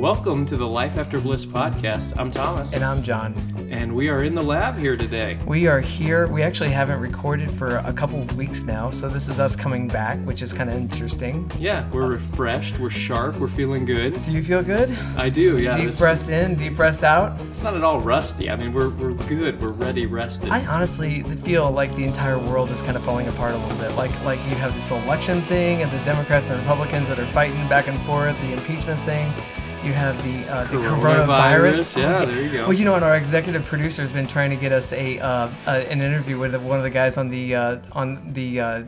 Welcome to the Life After Bliss podcast. I'm Thomas, And I'm John. and we are in the lab here today. We are here. We actually haven't recorded for a couple of weeks now, so this is us coming back, which is kind of interesting. Yeah, we're refreshed, we're sharp, we're feeling good. Do you feel good? I do, yeah. deep breaths in, deep breaths out. It's not at all rusty. I mean, we're, we're good, we're ready, rested. I honestly feel like the entire world is kind of falling apart a little bit. Like like you have this election thing, and the Democrats and Republicans that are fighting back and forth, the impeachment thing. You have the uh, the Coronavirus. coronavirus. Yeah, there you go. Well, you know, and our executive producer has been trying to get us a uh, uh, an interview with one of the guys on the uh, on the uh,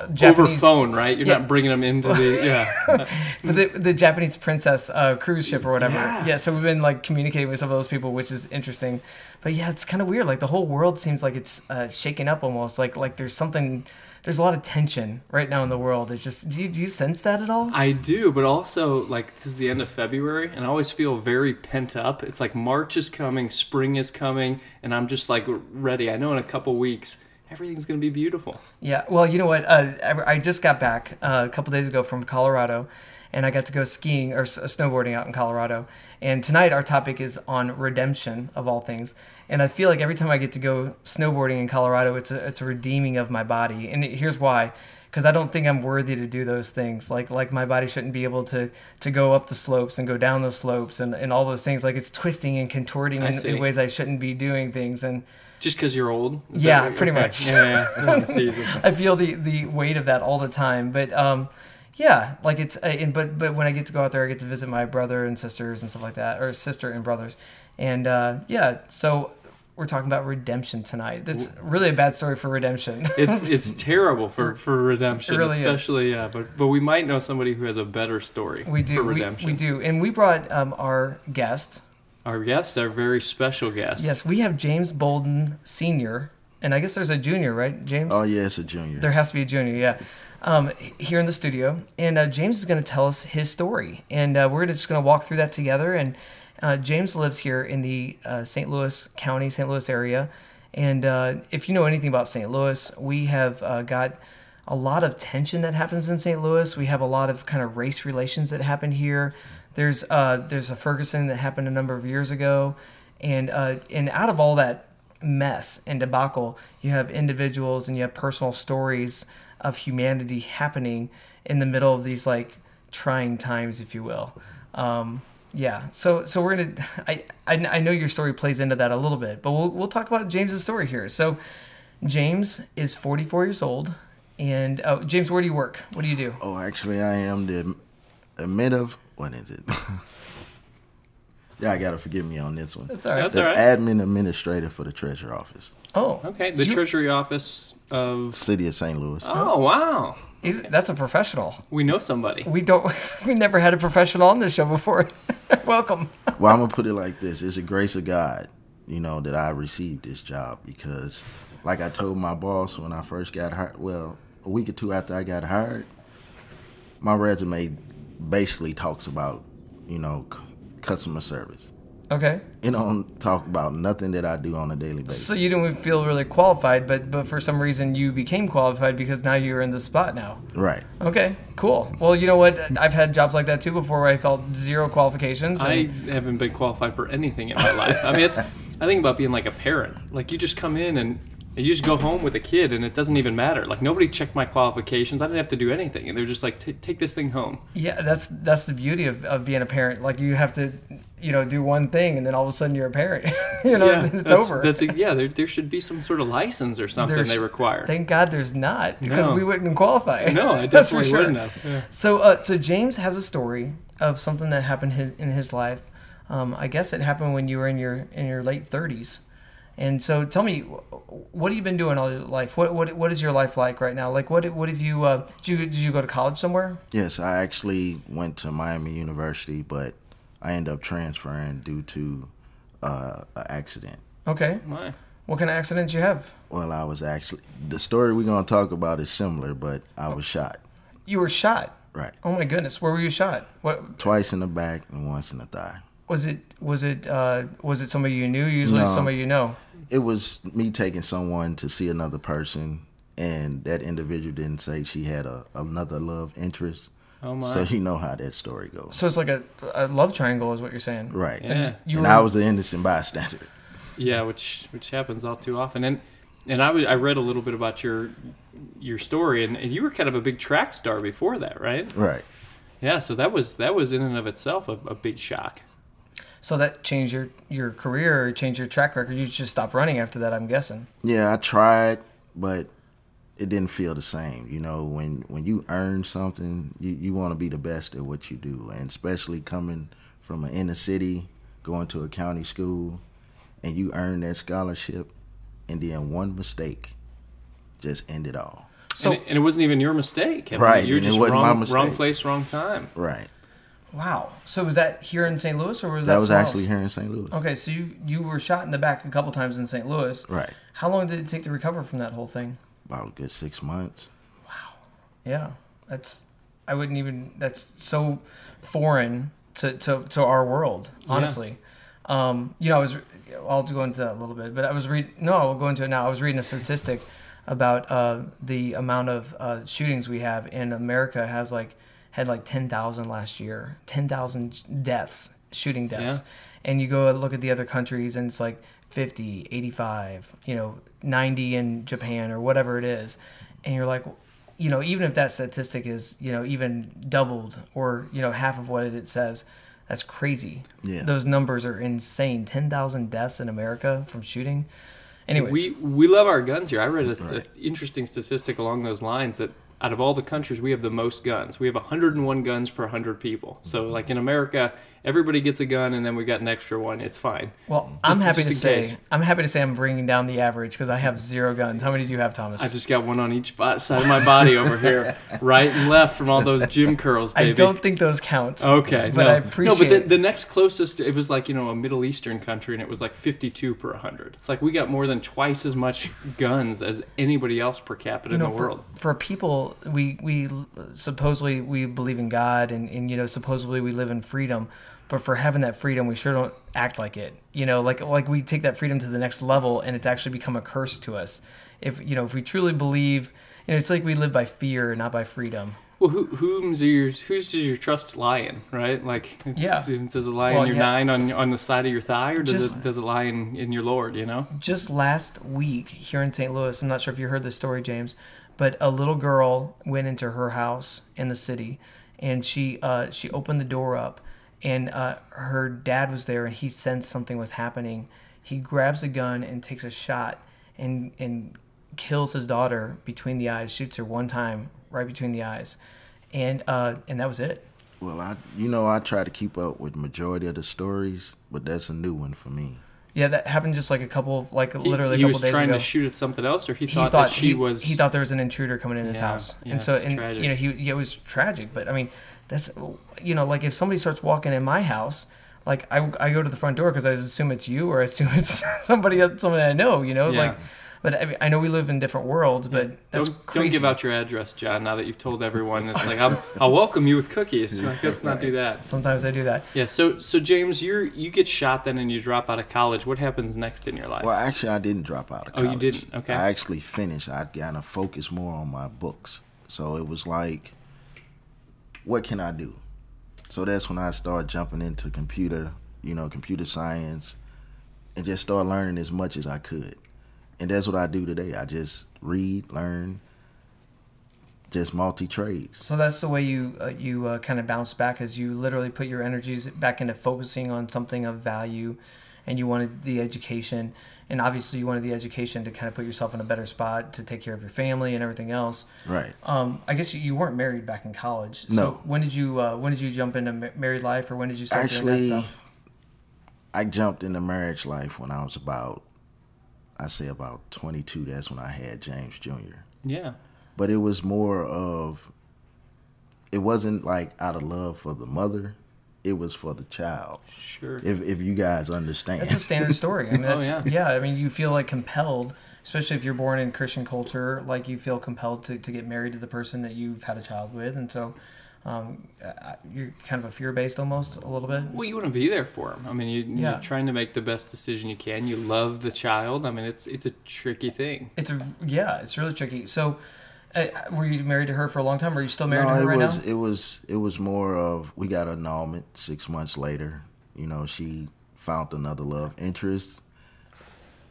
Over Japanese phone, right? You're Yeah. not bringing them into the, yeah. for the the Japanese princess uh, cruise ship or whatever. Yeah. so we've been like communicating with some of those people, which is interesting. But yeah, it's kind of weird. Like the whole world seems like it's uh, shaken up almost. Like like there's something. There's a lot of tension right now in the world. It's just do you, do you sense that at all? I do, but also like this is the end of February, and I always feel very pent up. It's like March is coming, spring is coming, and I'm just like ready. I know in a couple weeks everything's gonna be beautiful. Yeah. Well, you know what? Uh, I I just got back uh, a couple days ago from Colorado, and I got to go skiing or s- snowboarding out in Colorado. And tonight our topic is on redemption of all things. And I feel like every time I get to go snowboarding in Colorado, it's a it's a redeeming of my body. And it- here's why. Because I don't think I'm worthy to do those things. Like like my body shouldn't be able to to go up the slopes and go down the slopes and, and all those things. Like it's twisting and contorting in, in ways I shouldn't be doing things. And Just because you're old? Yeah, pretty much. Yeah, yeah. I feel the the weight of that all the time. But um, yeah, like it's uh, and, but but when I get to go out there, I get to visit my brother and sisters and stuff like that, or sister and brothers, and uh, yeah. So we're talking about redemption tonight. That's really a bad story for redemption. It's it's terrible for, for redemption, It really is. especially yeah. But but we might know somebody who has a better story we do for we, redemption. we do, and we brought um, our guest. Our guest, our very special guest. Yes, we have James Bolden Senior, and I guess there's a junior, right, James? Oh yeah, it's a junior. There has to be a junior, yeah. Um, here in the studio, and uh, James is going to tell us his story, and uh, we're just going to walk through that together. And uh, James lives here in the uh, St. Louis County, St. Louis area, and uh, if you know anything about St. Louis, we have uh, got a lot of tension that happens in St. Louis. We have a lot of kind of race relations that happen here. There's there's a Ferguson that happened a number of years ago, and and out of all that mess and debacle, you have individuals and you have personal stories of humanity happening in the middle of these like trying times, if you will. Um, yeah, so so we're gonna. I, I I know your story plays into that a little bit, but we'll we'll talk about James's story here. So James is 44 years old, and oh, James, where do you work? What do you do? oh, actually, I am the admit of what is it? yeah, I gotta forgive me on this one. That's all right. That's the all right. admin administrator for the Treasury office, oh, Okay. The so you- Treasury Office of. city of St. Louis. Oh wow. he's- that's a professional. We know somebody. We don't. We never had a professional on this show before. Welcome. Well, I'm gonna put it like this: It's a grace of God, you know, that I received this job because, like I told my boss when I first got hired, well, a week or two after I got hired, my resume basically talks about, you know, c- customer service. Okay. It don't talk about nothing that I do on a daily basis. So you didn't feel really qualified, but but for some reason you became qualified because now you're in the spot now. Right. Okay, cool. Well, you know what? I've had jobs like that too before where I felt zero qualifications. I haven't been qualified for anything in my life. I mean, it's. I think about being like a parent. Like you just come in and you just go home with a kid, and it doesn't even matter. Like nobody checked my qualifications. I didn't have to do anything, and they're just like, "Take this thing home." yeah, that's that's the beauty of, of being a parent. Like you have to, you know, do one thing and then all of a sudden you're a parent. you know, yeah, it's over. That's yeah. There, there should be some sort of license or something There's- they require. Thank God there's not because No. we wouldn't qualify. no, I That's for definitely sure. wouldn't have. Yeah. So, uh, so James has a story of something that happened in his life. Um, I guess it happened when you were in your in your late thirties. And so, tell me, what have you been doing all your life? What what what is your life like right now? Like, what what have you? Uh, did you did you go to college somewhere? Yes, I actually went to Miami University, but I ended up transferring due to uh, an accident. Okay. My. What kind of accident did you have? Well, I was actually the story we're gonna talk about is similar, but I was shot. You were shot. Right, Oh my goodness, where were you shot? What twice in the back and once in the thigh. was it? Was it? Uh, was it somebody you knew? Usually, No. somebody you know. It was me taking someone to see another person, and that individual didn't say she had a another love interest. Oh my. So you know how that story goes. So it's like a, a love triangle, is what you're saying. Right. Yeah. You and were- I was an innocent bystander. Yeah, which which happens all too often. And and I was- I read a little bit about your your story, and, and you were kind of a big track star before that, right? Right. Yeah. So that was that was in and of itself a, a big shock. So that changed your your career or changed your track record. You just stopped running after that, I'm guessing. Yeah, I tried, but it didn't feel the same. You know, when when you earn something, you, you want to be the best at what you do, and especially coming from an inner city, going to a county school, and you earn that scholarship, and then one mistake just end it all. So and, it, and it wasn't even your mistake. I mean, Right, You're and it just wasn't my wrong, mistake. wrong place, wrong time. Right. Wow. So was that here in St. Louis or was that, That was actually else? here in St. Louis. Okay, so you you were shot in the back a couple times in St. Louis. Right. How long did it take to recover from that whole thing? About a good six months. Wow. Yeah, that's I wouldn't even. That's so foreign to to, to our world, honestly. Um, you know, I was. I'll go into that a little bit, but I was reading. No, I'll go into it now. I was reading a statistic about uh, the amount of uh, shootings we have in America. Has like had like ten thousand last year. Ten thousand deaths, shooting deaths, and you go look at the other countries, and it's like 50, 85, you know, 90 in Japan or whatever it is, and you're like, you know, even if that statistic is, you know, even doubled or, you know, half of what it says, that's crazy. Yeah. Those numbers are insane. 10,000 deaths in America from shooting. Anyways, We we love our guns here. I read an Right. interesting statistic along those lines that out of all the countries, we have the most guns. We have 101 guns per 100 people. So, like in America, everybody gets a gun, and then we got an extra one. It's fine. well, I'm happy to say, case. I'm happy to say I'm bringing down the average because I have zero guns. How many do you have, Thomas? I just got one on each side of my body over here, right and left from all those gym curls, baby. I don't think those count. Okay, but no. I appreciate no, but the, the next closest, it was like you know a Middle Eastern country, and it was like 52 per 100. It's like we got more than twice as much guns as anybody else per capita you know, in the for, world. for people, we we supposedly we believe in God, and, and you know supposedly we live in freedom. But for having that freedom, we sure don't act like it. You know, like like we take that freedom to the next level, and it's actually become a curse to us. If you know, if we truly believe, you know, it's like we live by fear, not by freedom. Well, who, whom's your whose does your trust lie in, right? Like, Yeah. does it lie Well, in your yeah. nine on on the side of your thigh, or does Just- it does it lie in, in your Lord? You know? just last week here in St. Louis, I'm not sure if you heard this story, James, but a little girl went into her house in the city, and she uh, she opened the door up, and uh, her dad was there, and he sensed something was happening. He grabs a gun and takes a shot, and and kills his daughter between the eyes, shoots her one time right between the eyes, and uh, and that was it. Well, I you know I try to keep up with majority of the stories, but that's a new one for me. Yeah, that happened just like a couple of like He- literally he, a couple was days trying ago. to shoot at something else, or he he thought, thought that she he, was. he thought there was an intruder coming in his Yeah, house yeah, and so it's and tragic. you know he yeah, it was tragic but i mean that's you know like if somebody starts walking in my house like i, I go to the front door because i assume it's you or i assume it's somebody else somebody i know you know Yeah. like but I, mean, I know we live in different worlds but that's don't, crazy don't give out your address, John. Now that you've told everyone, it's like I'll, I'll welcome you with cookies. Like, let's not do that. sometimes i do that Yeah. So so James, you're you get shot then and you drop out of college. What happens next in your life? Well, actually, I didn't drop out of college Oh, you didn't? Okay. I actually finished. I kind of focused more on my books. So it was like, what can I do? So that's when I started jumping into computer, you know, computer science, and just start learning as much as I could. And that's what I do today. I just read, learn, just multi trades. so that's the way you uh, you uh, kind of bounce back as you literally put your energies back into focusing on something of value and you wanted the education and obviously you wanted the education to kind of put yourself in a better spot to take care of your family and everything else Right. um, i guess you, you weren't married back in college so No. when did you uh, when did you jump into married life or when did you start doing Actually, that stuff I jumped into marriage life when I was about, I say about 22. That's when I had James Jr. yeah. but it was more of it wasn't like out of love for the mother it was for the child Sure. if if you guys understand That's a standard story. I mean, Oh, yeah. yeah. I mean, you feel like compelled, especially if you're born in Christian culture, like you feel compelled to, to get married to the person that you've had a child with. And so um, uh, you're kind of a fear based almost a little bit. Well, you want to be there for him. I mean, you, Yeah. you're trying to make the best decision you can. You love the child. I mean, it's it's a tricky thing. It's a, yeah, it's really tricky. So Uh, were you married to her for a long time? Or are you still married no, to her it right was now? it was it was more of we got annulment six months later. You know, she found another love interest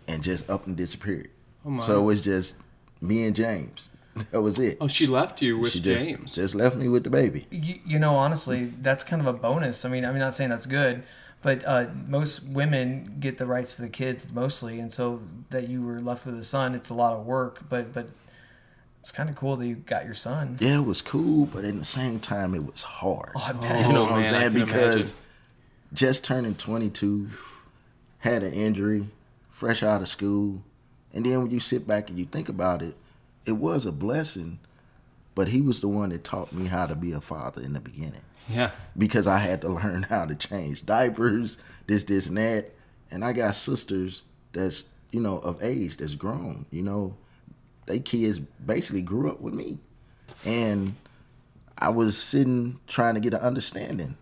and just up and disappeared. Oh my. so it was just me and James. That was it. Oh, she left you with she just, James. just left me with the baby. You, you know, honestly, that's kind of a bonus. I mean, I'm not saying that's good, but uh, most women get the rights to the kids mostly, and so that you were left with a son, it's a lot of work. But but it's kind of cool that you got your son. Yeah, it was cool, but at the same time, it was hard. Oh, I bet. Oh, you know what I'm saying? Because imagine. just turning 22, had an injury, fresh out of school, and then when you sit back and you think about it, it was a blessing. But he was the one that taught me how to be a father in the beginning yeah. because I had to learn how to change diapers, this, this, and that. And I got sisters that's you know of age that's grown. You know, they kids basically grew up with me, and I was sitting trying to get an understanding,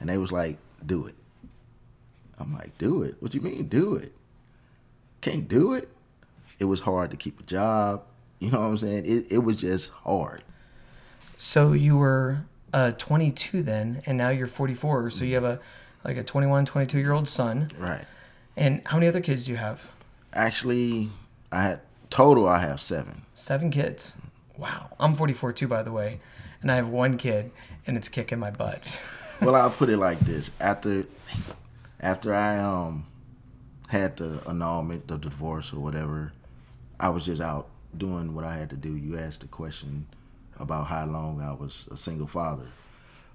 and they was like, "Do it." I'm like, "Do it? What you mean, do it? Can't do it." It was hard to keep a job. You know what I'm saying? It it was just hard. So you were uh, 22 then, and now you're 44. So you have a like a 21, 22 year old son. Right. And how many other kids do you have? Actually, I had total. I have seven. Seven kids. Wow. I'm 44 too, by the way, and I have one kid, and it's kicking my butt. well, I'll put it like this: after after I um had the annulment, the divorce, or whatever, I was just out doing what I had to do. You asked the question about how long I was a single father.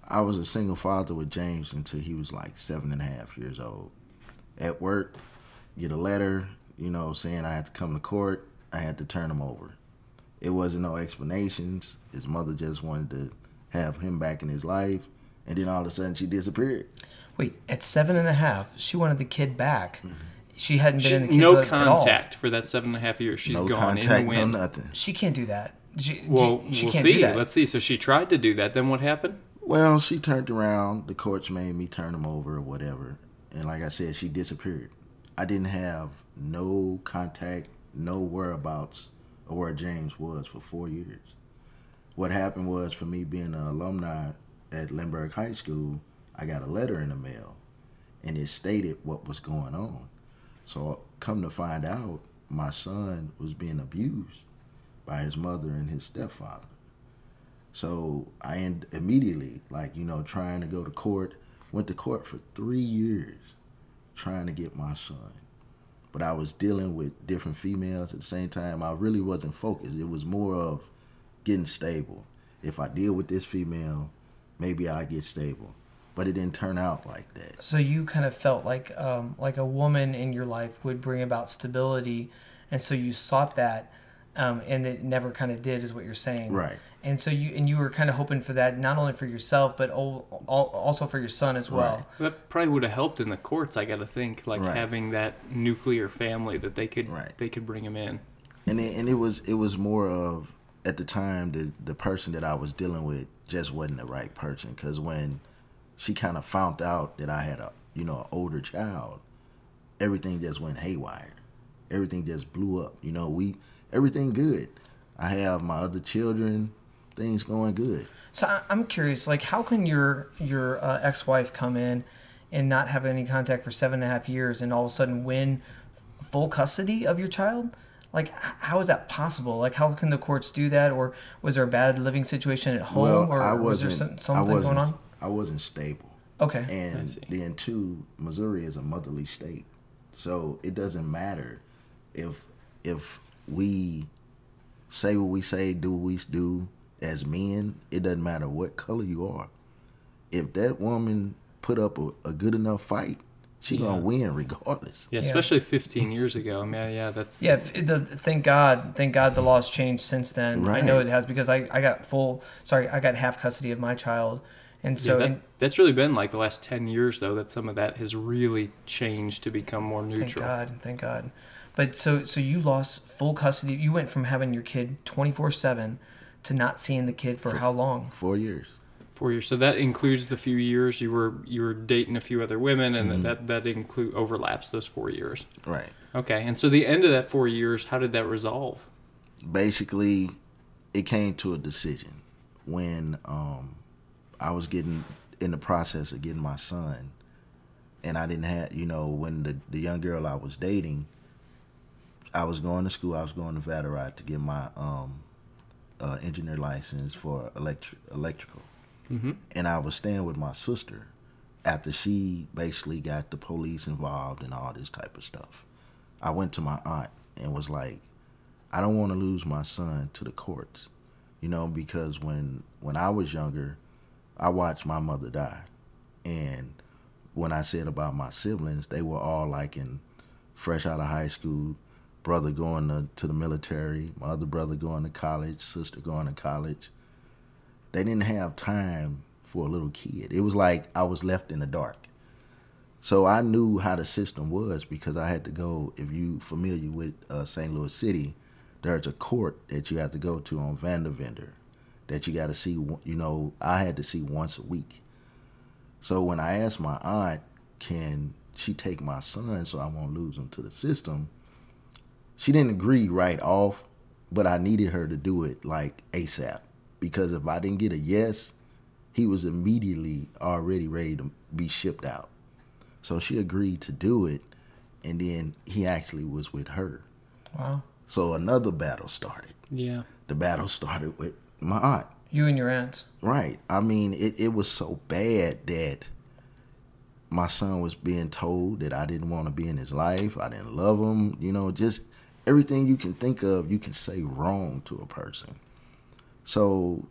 I was a single father with James until he was like seven and a half years old. At work, get a letter, you know, saying I had to come to court. I had to turn him over. It wasn't no explanations. His mother just wanted to have him back in his life, and then all of a sudden she disappeared. Wait, at seven and a half, she wanted the kid back. Mm-hmm. She hadn't been She, in the kids no at all. contact for that seven and a half years. She's no gone in contact, the no wind. nothing. She can't do that. She, Well, she we'll can't see. do that. Let's see. So she tried to do that. Then what happened? Well, she turned around. The courts made me turn him over or whatever. And like I said, she disappeared. I didn't have no contact, no whereabouts of where James was for four years. What happened was for me being an alumni at Lindbergh High School, I got a letter in the mail and it stated what was going on. So come to find out, my son was being abused by his mother and his stepfather. So I end immediately, like, you know, trying to go to court. Went to court for three years trying to get my son. But I was dealing with different females at the same time. I really wasn't focused. It was more of getting stable. If I deal with this female, maybe I get stable. But it didn't turn out like that. So you kind of felt like um, like a woman in your life would bring about stability, and so you sought that, um, and it never kind of did, is what you're saying. Right. And so you and you were kind of hoping for that, not only for yourself, but al- al- also for your son as well. Right. That probably would have helped in the courts. I got to think, like Right. having that nuclear family that they could Right. they could bring him in. and it, and it was it was more of at the time the the person that I was dealing with just wasn't the right person because when she kind of found out that I had a you know an older child, everything just went haywire. Everything just blew up. You know we everything good. I have my other children, things going good. So I- I'm curious, like, how can your your uh, ex-wife come in and not have any contact for seven and a half years, and all of a sudden win full custody of your child? Like, how is that possible? Like, how can the courts do that? Or was there a bad living situation at home, well, or I was there some, I something wasn't. going on? I wasn't stable. Okay. And then two, Missouri is a motherly state, so it doesn't matter if if we say what we say, do what we do as men. It doesn't matter what color you are. If that woman put up a, a good enough fight, she Yeah. gonna win regardless. Yeah, Yeah. especially 15 years ago. I mean, yeah, that's Yeah, the, thank God, thank God the law's changed since then. I know it has because I, I got full, sorry, I got half custody of my child, and Yeah, so that, and that's really been like the last 10 years though that some of that has really changed to become more neutral. thank. God, thank God. But so so you lost full custody. You went from having your kid twenty four seven to not seeing the kid for how long? Four years. Four years. So that includes the few years you were you were dating a few other women, and Mm-hmm. that that include overlaps those four years. Right. Okay, and so the end of that four years, how did that resolve? Basically, it came to a decision when um, I was getting in the process of getting my son, and I didn't have, you know, when the the young girl I was dating, I was going to school. I was going to Vatterott to get my um, uh, engineer license for electric electrical, Mm-hmm. and I was staying with my sister after she basically got the police involved and all this type of stuff. I went to my aunt and was like, I don't want to lose my son to the courts, you know, because when when I was younger, I watched my mother die, and when I said about my siblings, they were all like in fresh out of high school, brother going to, to the military, my other brother going to college, sister going to college. They didn't have time for a little kid. It was like I was left in the dark. So I knew how the system was because I had to go. If you familiar with uh, St. Louis City, there's a court that you have to go to on Vandeventer that you got to see. You know, I had to see once a week. So when I asked my aunt, can she take my son so I won't lose him to the system? She didn't agree right off, but I needed her to do it like ASAP because if I didn't get a yes, he was immediately already ready to be shipped out. So she agreed to do it, and then he actually was with her. Wow. So another battle started. Yeah. The battle started with my aunt. You and your aunt. Right. I mean, it, it was so bad that my son was being told that I didn't want to be in his life. I didn't love him. You know, just everything you can think of, you can say wrong to a person. So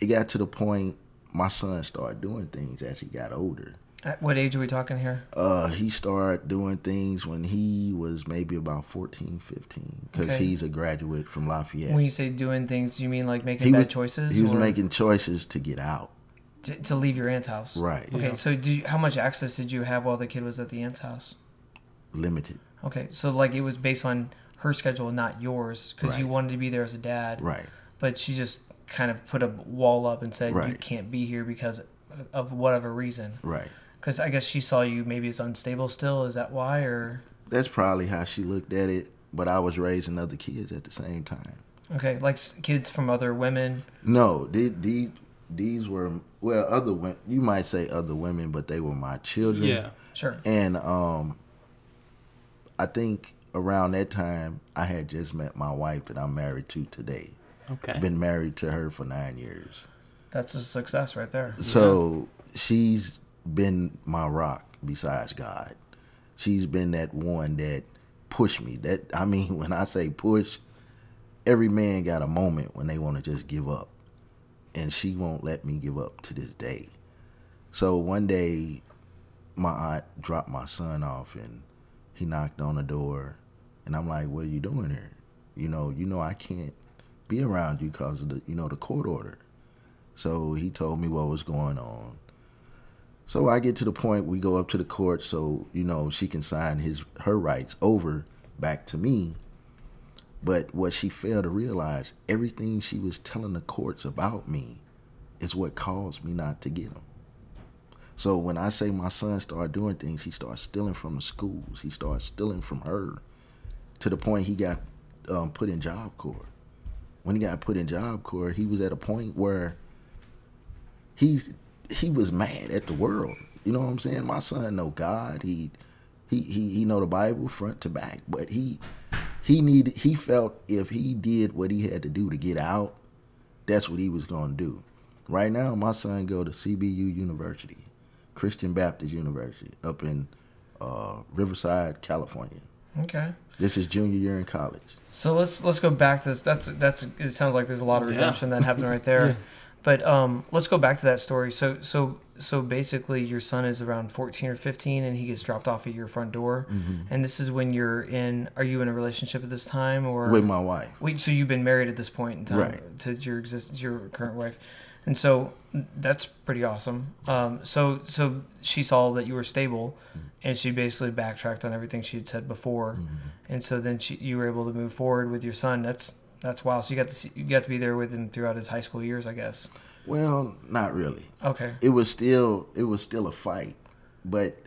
it got to the point my son started doing things as he got older. At what age are we talking here? Uh, he started doing things when he was maybe about 14, 15, because Okay. he's a graduate from Lafayette. When you say doing things, do you mean like making he bad was, choices? He was or making choices to get out. to, to leave your aunt's house. Right. Okay. Yeah. So, do you, how much access did you have while the kid was at the aunt's house? Limited. Okay. So, like, it was based on her schedule, and not yours, because you wanted to be there as a dad. Right. But she just kind of put a wall up and said you can't be here because of whatever reason. Right. Because I guess she saw you maybe as unstable still. Is that why, or That's probably how she looked at it. But I was raising other kids at the same time. okay, like kids from other women? No, these these, these were well other women. You might say other women, but they were my children. Yeah. Sure. And um, I think around that time I had just met my wife that I'm married to today. Okay. Been married to her for nine years. That's a success right there. So she's been my rock besides God. She's been that one that pushed me. That I mean, when I say push, every man got a moment when they want to just give up. And she won't let me give up to this day. So one day my aunt dropped my son off and he knocked on the door and I'm like, What are you doing here? You know, you know I can't be around you because of the you know, the court order. So he told me what was going on. So I get to the point we go up to the court so, you know, she can sign his her rights over back to me. But what she failed to realize, everything she was telling the courts about me is what caused me not to get him. So when I say my son started doing things, he started stealing from the schools. He started stealing from her to the point he got um, put in Job Corps. When he got put in Job Corps, he was at a point where he's he was mad at the world. You know what I'm saying? My son know God. He he he he know the Bible front to back, but he he needed he felt if he did what he had to do to get out, that's what he was going to do. Right now, my son go to CBU University, Christian Baptist University, up in uh, Riverside, California. Okay. This is junior year in college. So let's let's go back to this. That's that's. It sounds like there's a lot of Yeah. redemption that happened right there. Yeah. But um, let's go back to that story. So so so basically, your son is around 14 or 15, and he gets dropped off at your front door. And this is when you're in. Are you in a relationship at this time, or with my wife. wait? So you've been married at this point in time Right. to your exist your current wife, and so that's pretty awesome. Um, so so she saw that you were stable, and she basically backtracked on everything she had said before, and so then she, you were able to move forward with your son. That's that's wow. So you got to see, you got to be there with him throughout his high school years, I guess. Well, not really. Okay. it was still it was still a fight but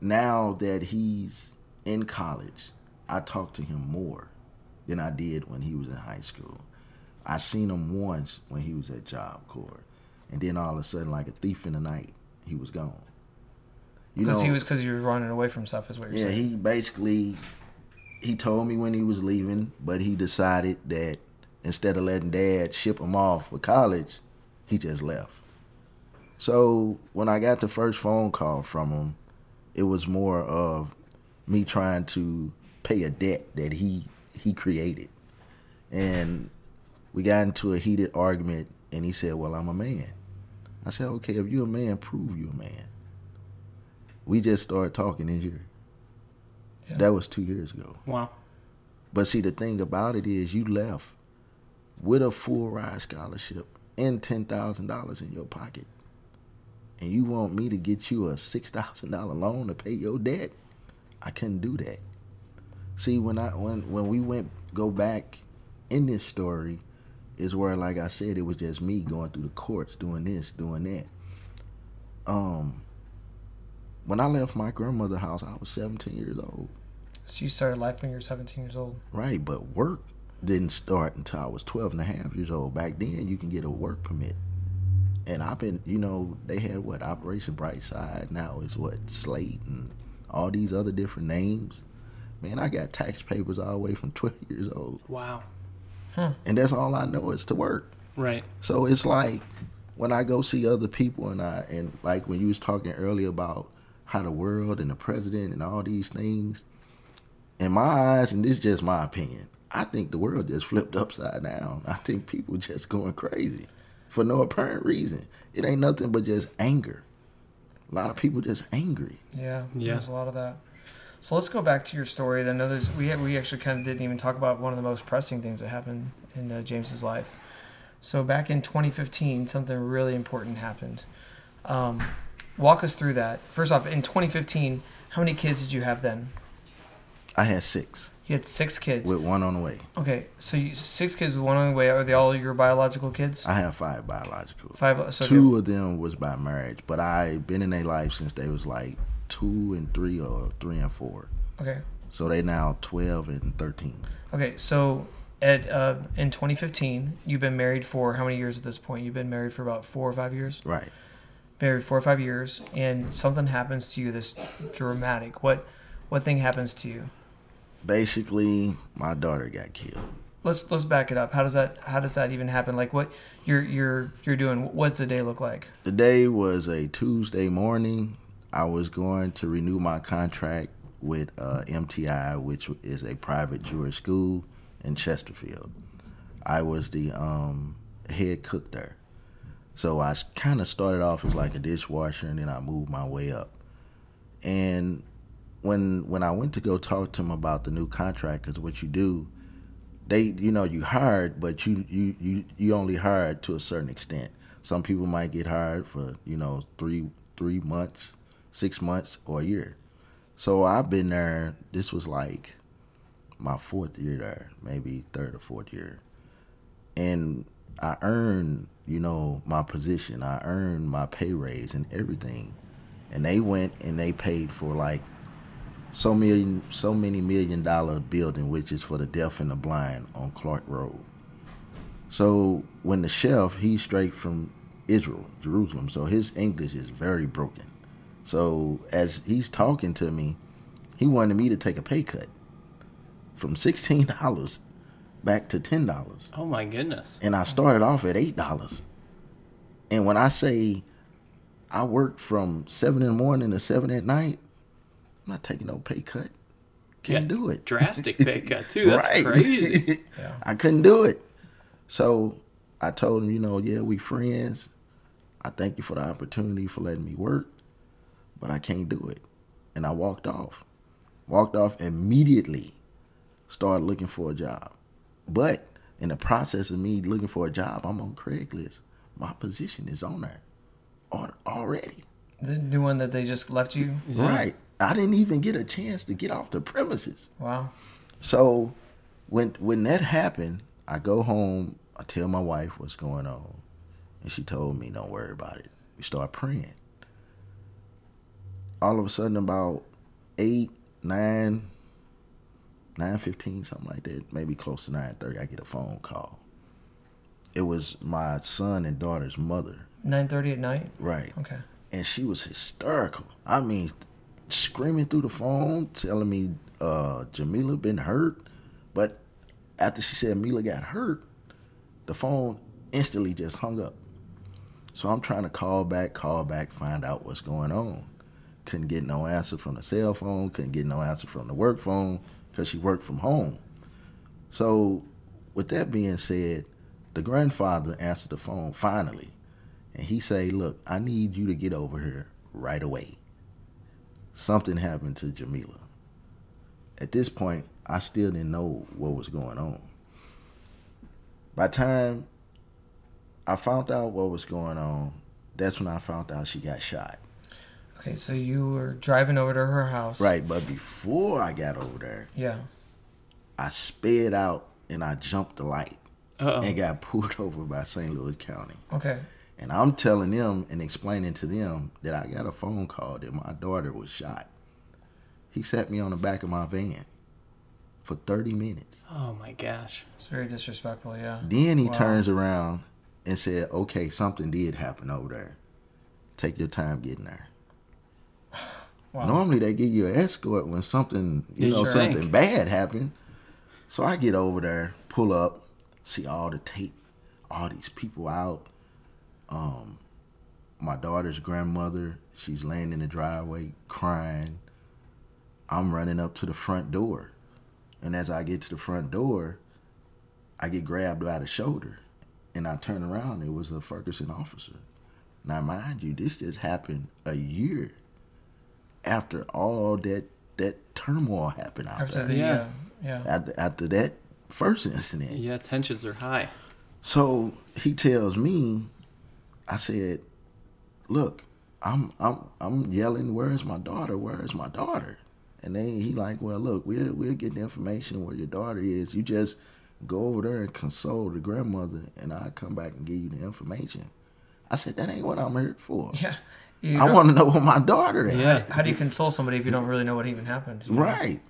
now that he's in college i talk to him more than i did when he was in high school I seen him once when he was at Job Corps, and then all of a sudden, like a thief in the night, he was gone. You because he was because you were running away from stuff, is what you're yeah, saying. Yeah, he basically he told me when he was leaving, but he decided that instead of letting dad ship him off for college, he just left. So when I got the first phone call from him, it was more of me trying to pay a debt that he he created. And we got into a heated argument and he said, Well, I'm a man. I said, Okay, if you're a man, prove you're a man. We just started talking this year. Yeah. That was two years ago. Wow. But see, the thing about it is, you left with a full ride scholarship and ten thousand dollars in your pocket, and you want me to get you a six thousand dollar loan to pay your debt? I couldn't do that. See, when I when when we went go back in this story, is where, like I said, it was just me going through the courts, doing this, doing that. Um, when I left my grandmother's house, I was 17 years old. So you started life when you were 17 years old? Right, but work didn't start until I was 12 and a half years old. Back then, you can get a work permit. And I've been, you know, they had what, Operation Brightside. Now it's what, Slate and all these other different names. Man, I got tax papers all the way from 12 years old. Wow. Hmm. And that's all I know is to work. Right. So it's like when I go see other people and I, and like when you was talking earlier about how the world and the president and all these things, in my eyes, and this is just my opinion, I think the world just flipped upside down. I think people just going crazy for no apparent reason. It ain't nothing but just anger. A lot of people just angry. Yeah, yeah. there's a lot of that. So let's go back to your story. I know there's we we actually kind of didn't even talk about one of the most pressing things that happened in uh, James's life. So back in 2015, something really important happened. Um, walk us through that. First off, in 2015, how many kids did you have then? I had six. You had six kids. With one on the way. Okay, so you, six kids with one on the way. Are they all your biological kids? I have five biological. Five. So two of them was by marriage, but I've been in their life since they was like two and three or three and four. Okay. So they now twelve and thirteen. Okay, so at uh, in 2015, you've been married for how many years at this point? You've been married for about four or five years. Right. Married four or five years, and something happens to you. This dramatic. What what thing happens to you? basically my daughter got killed. Let's let's back it up. How does that how does that even happen? Like what you're you're you're doing? What's the day look like? The day was a Tuesday morning. I was going to renew my contract with uh, MTI, which is a private Jewish school in Chesterfield. I was the um, head cook there. So I kind of started off as like a dishwasher, and then I moved my way up. And when when I went to go talk to him about the new contract, because what you do, they you know you hired, but you you you you only hired to a certain extent. Some people might get hired for you know three three months, six months, or a year. So I've been there. This was like my fourth year there, maybe third or fourth year, and I earned you know my position. I earned my pay raise and everything, and they went and they paid for like so million so many million dollar building which is for the deaf and the blind on Clark Road. So when the chef he's straight from Israel, Jerusalem, so his English is very broken. So as he's talking to me, he wanted me to take a pay cut from sixteen dollars back to ten dollars. Oh my goodness. And I started off at eight dollars. And when I say I worked from seven in the morning to seven at night, I'm not taking no pay cut. Can't yeah, do it. Drastic pay cut too. That's right. crazy. yeah. I couldn't do it. So I told him, you know, yeah, we friends. I thank you for the opportunity for letting me work, but I can't do it. And I walked off. Walked off immediately. Started looking for a job. But in the process of me looking for a job, I'm on Craigslist. My position is on there already. The new one that they just left you? Yeah. Right. I didn't even get a chance to get off the premises. Wow. So when when that happened, I go home, I tell my wife what's going on, and she told me, Don't worry about it. We start praying. All of a sudden about eight, nine, nine fifteen, something like that, maybe close to nine thirty, I get a phone call. It was my son and daughter's mother. Nine thirty at night. Right. Okay. And she was hysterical. I mean, screaming through the phone, telling me uh, Jamyla been hurt. But after she said Mila got hurt, the phone instantly just hung up. So I'm trying to call back, call back, find out what's going on. Couldn't get no answer from the cell phone, couldn't get no answer from the work phone because she worked from home. So, with that being said, the grandfather answered the phone finally, and he say, "Look, I need you to get over here right away. Something happened to Jamyla." At this point, I still didn't know what was going on. By time I found out what was going on, that's when I found out she got shot. Okay, so you were driving over to her house. Right, but before I got over there, Yeah. I sped out and I jumped the light Uh and got pulled over by St. Louis County. Okay. And I'm telling them and explaining to them that I got a phone call that my daughter was shot. He sat me on the back of my van for 30 minutes. oh. Oh my gosh. It's very disrespectful. Yeah. Then he Wow. turns around and said, "Okay, something did happen over there. Take your time getting there." Wow. Normally they give you an escort when something, you know, sure. something bad happened. So I get over there, pull up, see all the tape, all these people out. Um, my daughter's grandmother, she's laying in the driveway crying. I'm running up to the front door. And as I get to the front door, I get grabbed by the shoulder. And I turn around, it was a Ferguson officer. Now, mind you, this just happened a year after all that that turmoil happened out After there. the Yeah. yeah. yeah. After, after that first incident. Yeah, tensions are high. So he tells me, I said, "Look, I'm I'm I'm yelling, where's my daughter? Where's my daughter?" And then he like, "Well, look, we'll we'll get the information where your daughter is. You just go over there and console the grandmother, and I'll come back and give you the information." I said, "That ain't what I'm here for. Yeah. You I want to know where my daughter is." Yeah. How do you console somebody if you don't really know what even happened? Right.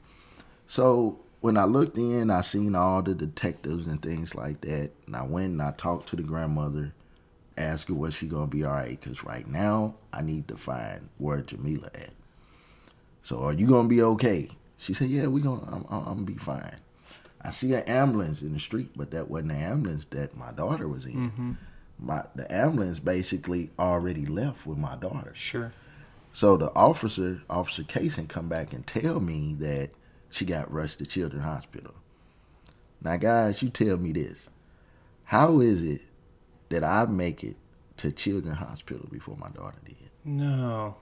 So when I looked in, I seen all the detectives and things like that, and I went and I talked to the grandmother, asked her was she gonna be all right, because right now I need to find where Jamyla at. So are you gonna be okay? She said, yeah, we gonna, I'm, I'm gonna be fine. I see an ambulance in the street, but that wasn't the ambulance that my daughter was in. Mm-hmm. My the ambulance basically already left with my daughter. Sure. So the officer, Officer Kaysen, come back and tell me that she got rushed to Children's Hospital. Now, guys, you tell me this: How is it that I make it to Children's Hospital before my daughter did? No.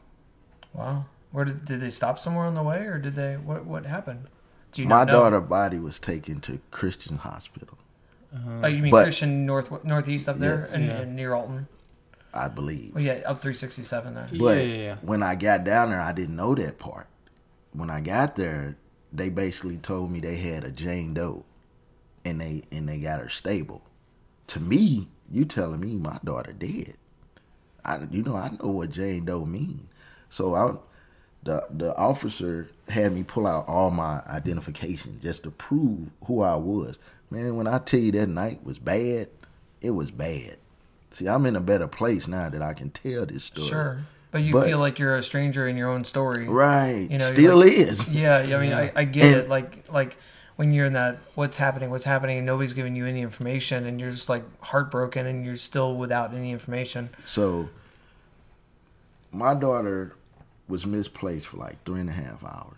Wow. Where did, did they stop somewhere on the way, or did they? What what happened? Do you know my not know? daughter's body was taken to Christian Hospital, Uh-huh. Oh, you mean But- Christian North Northeast up there, Yes. and, Yeah. and near Alton? I believe. Oh yeah, up 367 there. But yeah, yeah, yeah. when I got down there, I didn't know that part. When I got there, they basically told me they had a Jane Doe, and they and they got her stable. To me, you telling me my daughter dead. I you know I know what Jane Doe mean. So I, the the officer had me pull out all my identification just to prove who I was. Man, when I tell you that night was bad, it was bad. See, I'm in a better place now that I can tell this story. Sure, but you But- feel like you're a stranger in your own story. Right. You know, Still like- is. Yeah, yeah, I mean, I, I get And- it. Like, like when you're in that, what's happening, what's happening, and nobody's giving you any information, and you're just like heartbroken, and you're still without any information. So my daughter was misplaced for like three and a half hours.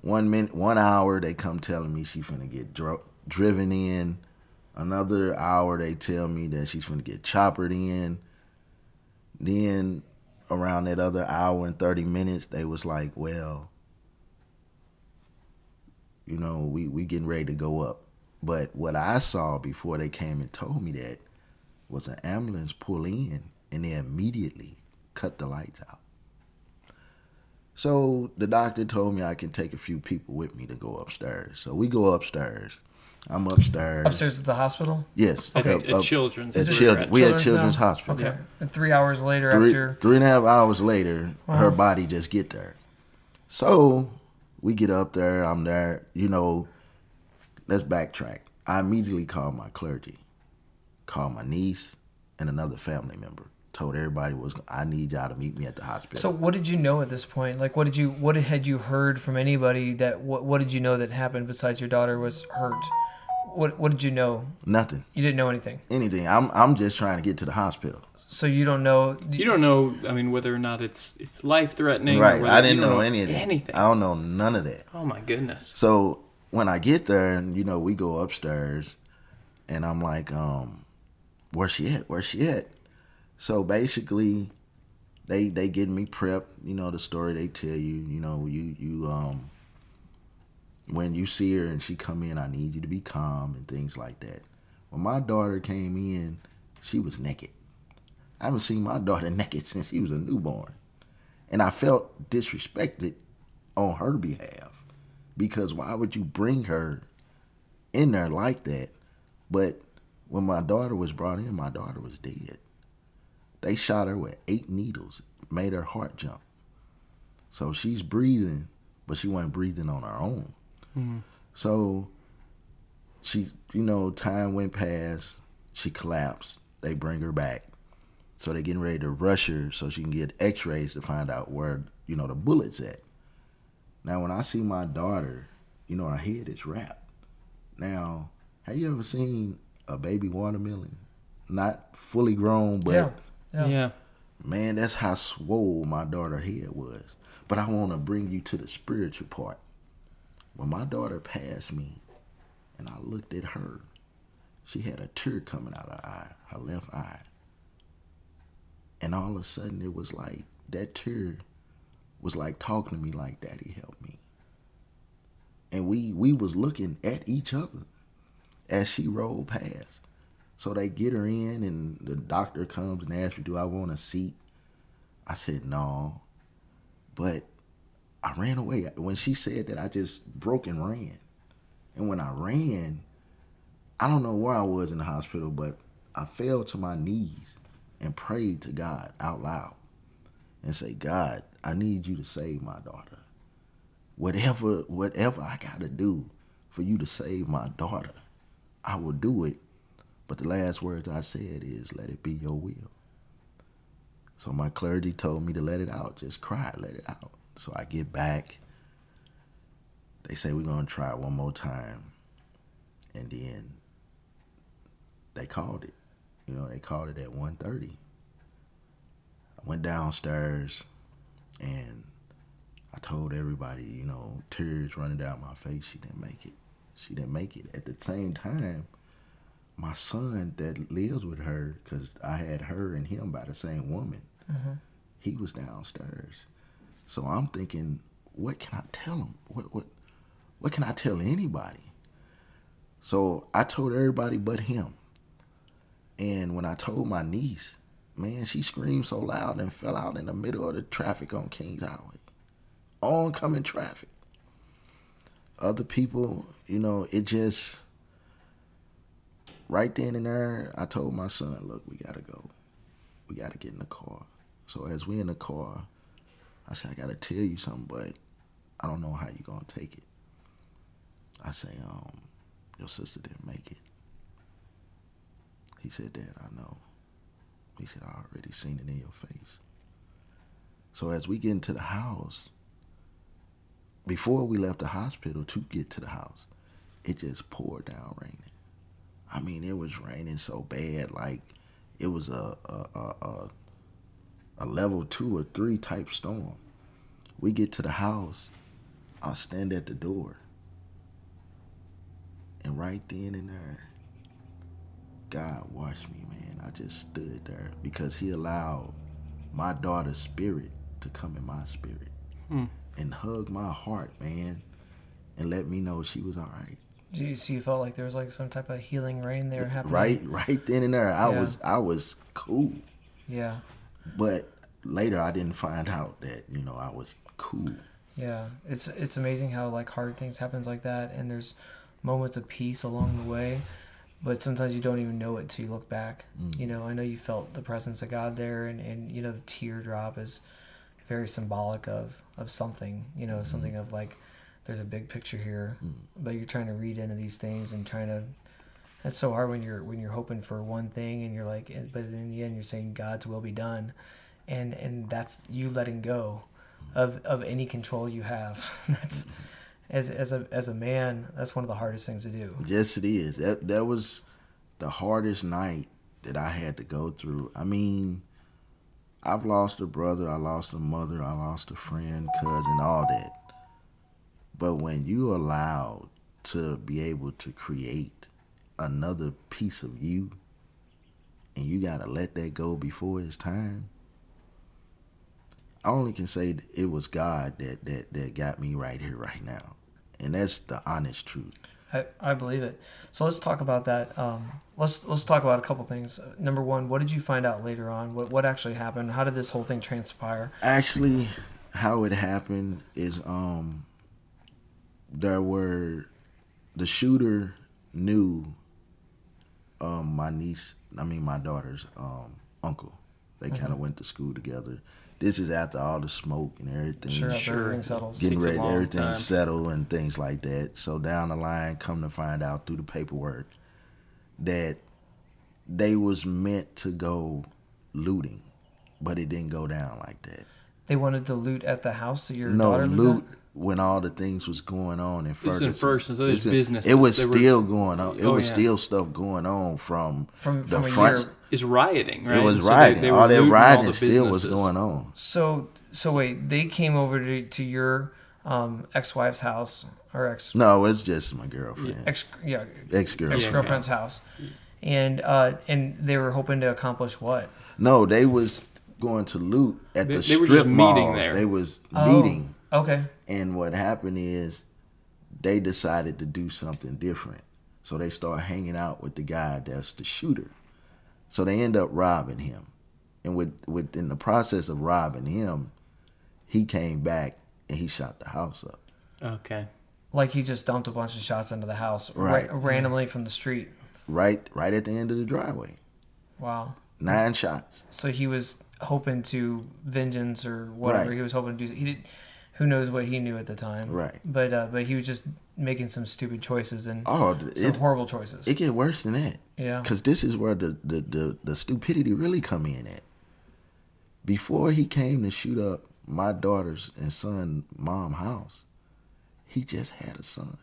One minute, one hour, they come telling me she finna get dro- driven in. Another hour, they tell me that she's finna get choppered in. Then around that other hour and thirty minutes, they was like, "Well, you know, we we getting ready to go up." But what I saw before they came and told me that was an ambulance pull in and they immediately cut the lights out. So the doctor told me I can take a few people with me to go upstairs. So we go upstairs. I'm upstairs. Upstairs at the hospital. Yes. At, up- at up- Children's. at is children- you're at. we at now? Children's Hospital. Okay. And three hours later, Three, after three and a half hours later, uh-huh. her body just get there. So we get up there. I'm there. You know, let's backtrack. I immediately call my clergy. call my niece and another family member. Told everybody was I need y'all to meet me at the hospital. So what did you know at this point? Like, what did you what had you heard from anybody that what what did you know that happened besides your daughter was hurt? What what did you know? Nothing, You didn't know anything. anything. I'm I'm just trying to get to the hospital. So you don't know. You don't know. I mean, whether or not it's it's life threatening. Right. I didn't know, any of that. Anything. I don't know none of that. oh my goodness. So when I get there and you know we go upstairs, and I'm like, um, where's she at? Where's she at? So basically, they they getting me prepped. You know the story they tell you. You know you you um when you see her and she come in, I need you to be calm and things like that. When my daughter came in, she was naked. I haven't seen my daughter naked since she was a newborn, and I felt disrespected on her behalf because why would you bring her in there like that? But when my daughter was brought in, my daughter was dead. They shot her with eight needles, made her heart jump. So she's breathing, but she wasn't breathing on her own. Mm-hmm. So she, you know, time went past. She collapsed. They bring her back. So they're getting ready to rush her so she can get x-rays to find out where, you know, the bullet's at. Now, when I see my daughter, you know, her head is wrapped. Now, have you ever seen a baby watermelon? Not fully grown, but Yeah. Yeah. Yeah. man, that's how swole my daughter head was. But I want to bring you to the spiritual part. When my daughter passed me, and I looked at her, she had a tear coming out of her eye, her left eye. And all of a sudden, it was like that tear was like talking to me like, "Daddy, help me." And we we was looking at each other as she rolled past. So they get her in, and the doctor comes and asks me, "Do I want a seat?" I said no, but I ran away. When she said that, I just broke and ran. And when I ran, I don't know where I was in the hospital, but I fell to my knees and prayed to God out loud and say, God, I need you to save my daughter. Whatever, whatever I gotta do for you to save my daughter, I will do it. But the last words I said is, let it be your will. So my clergy told me to let it out. Just cry, let it out. So I get back. They say we're gonna try it one more time. And then they called it. You know, they called it at 1.30. I went downstairs and I told everybody, you know, tears running down my face, she didn't make it. She didn't make it. At the same time, my son that lives with her, because I had her and him by the same woman, mm-hmm. he was downstairs. So I'm thinking, what can I tell him? What what what can I tell anybody? So I told everybody but him. And when I told my niece, man, she screamed so loud and fell out in the middle of the traffic on Kingshighway. Oncoming traffic. Other people, you know, it just right then and there, I told my son, look, we gotta go. We gotta get in the car. So as we in the car, I said, I gotta tell you something, but I don't know how you gonna take it. I say, um, your sister didn't make it. He said, Dad, I know. He said, I already seen it in your face. So as we get into the house, before we left the hospital to get to the house, it just poured down raining. I mean, it was raining so bad, like it was a a, a, a, a level two or three type storm. We get to the house, I stand at the door, and right then and there, God watched me, man. I just stood there because He allowed my daughter's spirit to come in my spirit hmm. and hug my heart, man, and let me know she was all right. You, so you felt like there was like some type of healing rain there happening. Right, right then and there, I Yeah. was, I was cool. Yeah. But later, I didn't find out that you know I was cool. Yeah, it's it's amazing how like hard things happens like that, and there's moments of peace along the way, but sometimes you don't even know it till you look back. Mm. You know, I know you felt the presence of God there, and and you know the teardrop is very symbolic of of something. You know, something mm-hmm. of like there's a big picture here, hmm. but you're trying to read into these things and trying to That's so hard when you're when you're hoping for one thing and you're like, but in the end you're saying God's will be done, and and that's you letting go of of any control you have. that's as as a as a man, that's one of the hardest things to do. Yes, it is. That that was the hardest night that I had to go through. I mean, I've lost a brother, I lost a mother, I lost a friend, cousin, all that. But when you allowed to be able to create another piece of you and you got to let that go before it's time, I only can say it was God that, that, that got me right here, right now. And that's the honest truth. I, I believe it. So let's talk about that. Um, let's let's talk about a couple things. Number one, what did you find out later on? What what actually happened? How did this whole thing transpire? Actually, how it happened is um there were the shooter knew um my niece I mean my daughter's um uncle. They kind of went to school together. This is after all the smoke and everything. Sure, Sure. everything settles. Getting ready, everything time. settle and things like that. So down the line, come to find out through the paperwork that they was meant to go looting, but it didn't go down like that. They wanted to loot at the house that your no daughter lived loot at? When all the things was going on in This Ferguson. is in Ferguson, so there's It's in- businesses. It was There were- still going on. It Oh, was yeah. still stuff going on from From- the from front. year- Is rioting, right? It was And so they- rioting. they were all that looting rioting the still was going on. So so wait, they came over to, to your um, ex-wife's house or ex No, it's just my girlfriend, ex yeah ex girlfriend. ex girlfriend's house, and uh, and they were hoping to accomplish what? No, they was going to loot at They- the they were strip just meeting malls. there. They was Oh. meeting, Okay, and what happened is they decided to do something different. So they start hanging out with the guy that's the shooter. So they end up robbing him, and with within the process of robbing him, he came back and he shot the house up. Okay. like he just dumped a bunch of shots into the house Right. ra- randomly from the street. Right, right at the end of the driveway, Wow. nine shots. So he was hoping to vengeance or whatever Right. he was hoping to do. He did. Who knows what he knew at the time? Right. But uh, but he was just making some stupid choices and Oh, some it, horrible choices. it get worse than that. yeah. Because this is where the, the, the, the stupidity really come in at. Before he came to shoot up my daughter's and son mom house, he just had a son.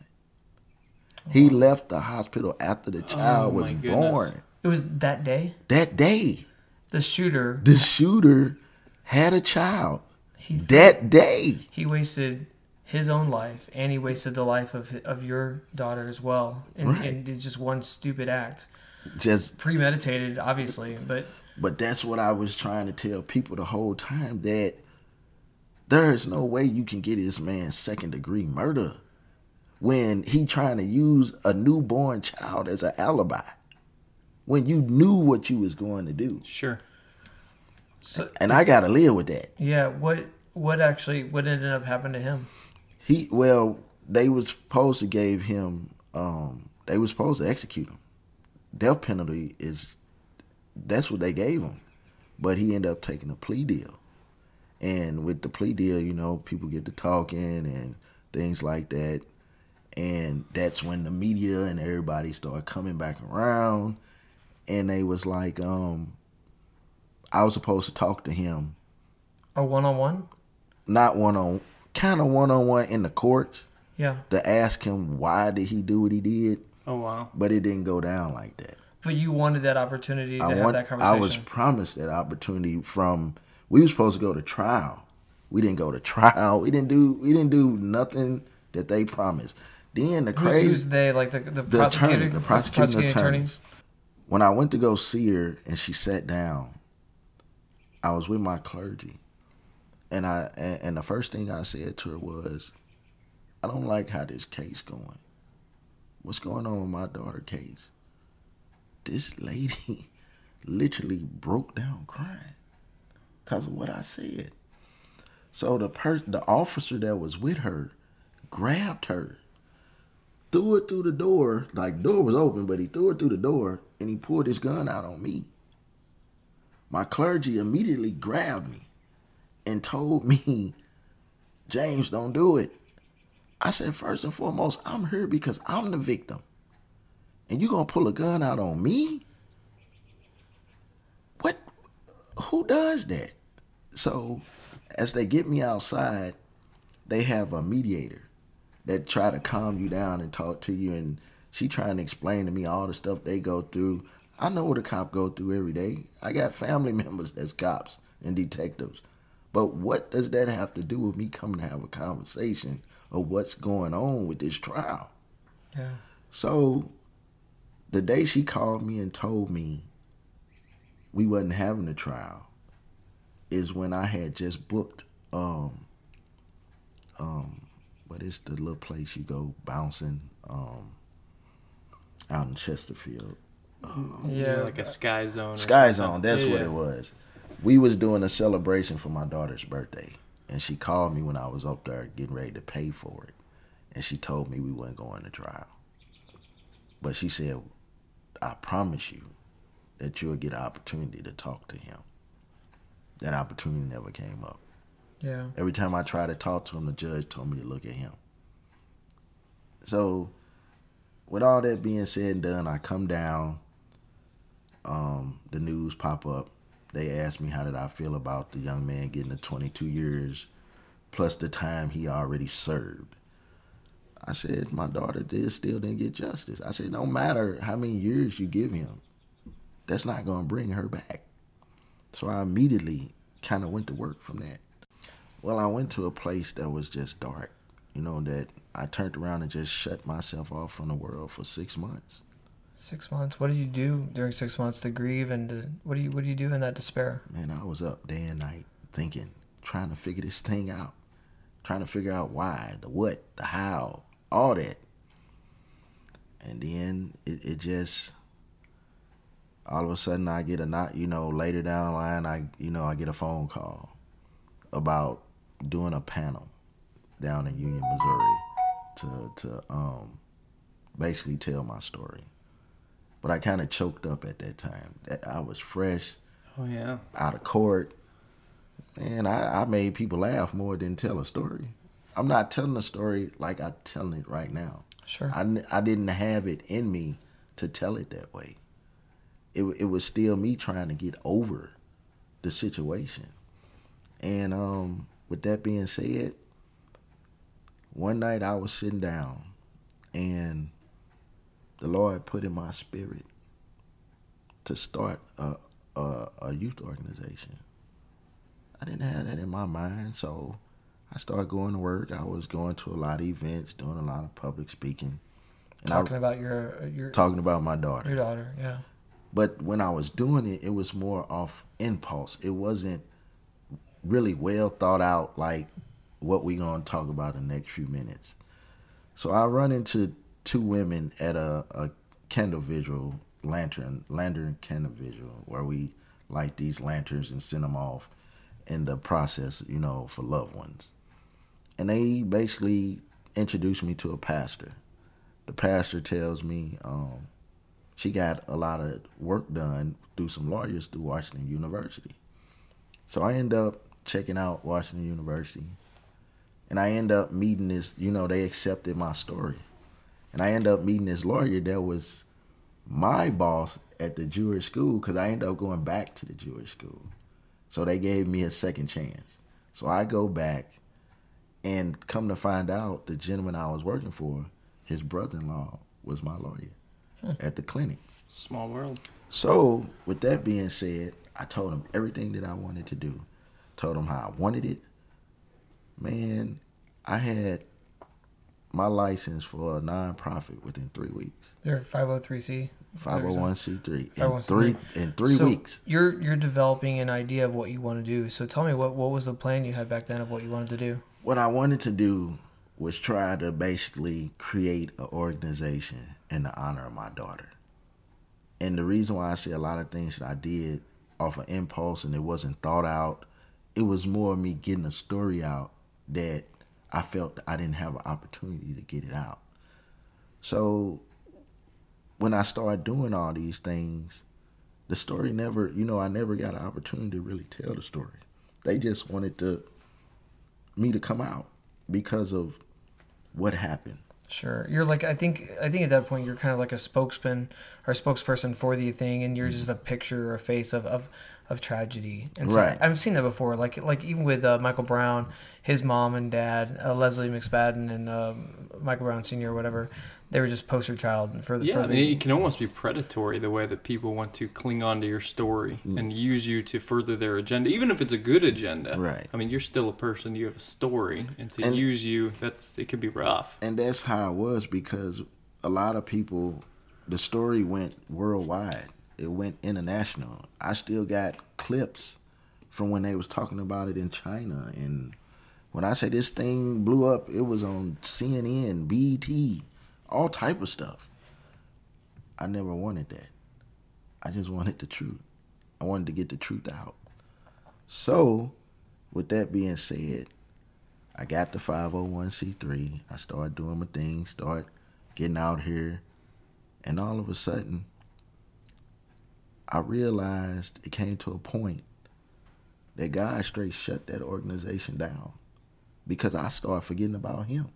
He left the hospital after the child Oh, was born. It was that day. That day, The shooter. the shooter had a child. He That day. he wasted his own life and he wasted the life of of your daughter as well. And, Right. and it's just one stupid act, Just premeditated, obviously. But But that's what I was trying to tell people the whole time that there is no way you can get this man second degree murder when he trying to use a newborn child as an alibi. When you knew what you was going to do. Sure. so And I gotta live with that. yeah, what what actually what ended up happening to him? He well, they was supposed to gave him um they was supposed to execute him. Death penalty is that's what they gave him. But he ended up taking a plea deal. And with the plea deal, you know, people get to talking and things like that. And that's when the media and everybody started coming back around. And they was like, um, I was supposed to talk to him, A one on one? Not one on, kind of one on one in the courts Yeah. to ask him why did he do what he did, Oh wow. but it didn't go down like that. But you wanted that opportunity to I have want, that conversation. I was promised that opportunity from. We were supposed to go to trial. We didn't go to trial. We didn't do. We didn't do nothing that they promised. Then the Who's, crazy, who's they? Like the the, the prosecutor, attorney, the prosecuting attorney? attorneys. When I went to go see her and she sat down, I was with my clergy, and I and, and the first thing I said to her was, "I don't like how this case going. What's going on with my daughter case? This lady literally broke down crying because of what I said. So the per the officer that was with her grabbed her threw it through the door. Like door was open, but he threw it through the door and he pulled his gun out on me. My clergy immediately grabbed me and told me, James, don't do it. I said, first and foremost, I'm here because I'm the victim. and you gonna pull a gun out on me? What? Who does that? So, as they get me outside, they have a mediator that try to calm you down and talk to you, and she trying to explain to me all the stuff they go through. I know what a cop go through every day. I got family members that's cops and detectives. But what does that have to do with me coming to have a conversation of what's going on with this trial? Yeah. So the day she called me and told me we wasn't having a trial is when I had just booked um um what is the little place you go bouncing um out in Chesterfield. Um, Yeah. like a sky zone. Sky something. Zone, that's Yeah, what yeah. it was. We was doing a celebration for my daughter's birthday, and she called me when I was up there getting ready to pay for it, and she told me we wasn't going to trial. But she said, "I promise you that you'll get an opportunity to talk to him." That opportunity never came up. Yeah. Every time I tried to talk to him, the judge told me to look at him. So, with all that being said and done, I come down. Um, the news pop up. They asked me how did I feel about the young man getting the 22 years plus the time he already served. I said my daughter did still didn't get justice. I said no matter how many years you give him, that's not going to bring her back. So I immediately kind of went to work from that. Well, I went to a place that was just dark. You know, that I turned around and just shut myself off from the world for six months. Six months. What do you do during six months to grieve and to, what do you what do you do in that despair? Man, I was up day and night thinking, trying to figure this thing out, trying to figure out why, the what, the how, all that. And then it, it just, all of a sudden, I get a not, you know, later down the line, I, you know, I get a phone call about doing a panel down in Union, Missouri, to to um, basically tell my story. But I kind of choked up at that time. I was fresh Oh yeah. out of court. Man, I, I made people laugh more than tell a story. I'm not telling a story like I'm telling it right now. Sure. I, I didn't have it in me to tell it that way. It, it was still me trying to get over the situation. And um, with that being said, one night I was sitting down and the Lord put in my spirit to start a, a, a youth organization. I didn't have that in my mind, so I started going to work. I was going to a lot of events, doing a lot of public speaking, and Talking I, about your uh, your talking about my daughter. your daughter. Yeah. But when I was doing it, it was more off impulse. It wasn't really well thought out, like what we gonna talk about in the next few minutes. So I run into two women at a, a candle visual lantern lantern candle visual where we light these lanterns and send them off in the process, you know, for loved ones. And they basically introduced me to a pastor. The pastor tells me, um, she got a lot of work done through some lawyers through Washington University. So I end up checking out Washington University. And I end up meeting this, you know, they accepted my story. And I end up meeting this lawyer that was my boss at the Jewish school because I ended up going back to the Jewish school. So they gave me a second chance. So I go back and come to find out the gentleman I was working for, his brother in law was my lawyer hmm. at the clinic. Small world. So, with that being said, I told him everything that I wanted to do. Told him how I wanted it. Man, I had my license for a nonprofit within three weeks. They're 503c. Five oh hundred oh one c three in 501c3. three in three so weeks. You're you're developing an idea of what you want to do. So tell me what what was the plan you had back then of what you wanted to do? What I wanted to do was try to basically create an organization in the honor of my daughter. And the reason why I say a lot of things that I did off of impulse and it wasn't thought out, it was more me getting a story out that I felt that I didn't have an opportunity to get it out. So when I started doing all these things, the story never, you know, I never got an opportunity to really tell the story. They just wanted to me to come out because of what happened. Sure. You're like I think I think at that point you're kind of like a spokesman or spokesperson for the thing and you're mm-hmm. just a picture or a face of, of, of tragedy. And so Right. I've seen that before. Like like even with uh, Michael Brown, his mom and dad, uh, Lesley McSpadden and um, Michael Brown Sr. or whatever, they were just poster child for the Yeah, for the it can almost be predatory the way that people want to cling on to your story Mm. and use you to further their agenda, even if it's a good agenda. Right. I mean, you're still a person. You have a story, and to And- use you, that's it can be rough. and that's how it was because a lot of people the story went worldwide it went international i still got clips from when they was talking about it in china and when i say this thing blew up it was on cnn bt all type of stuff i never wanted that i just wanted the truth i wanted to get the truth out so with that being said I got the 501c3. I started doing my thing, start getting out here. And all of a sudden, I realized it came to a point that God straight shut that organization down because I started forgetting about him.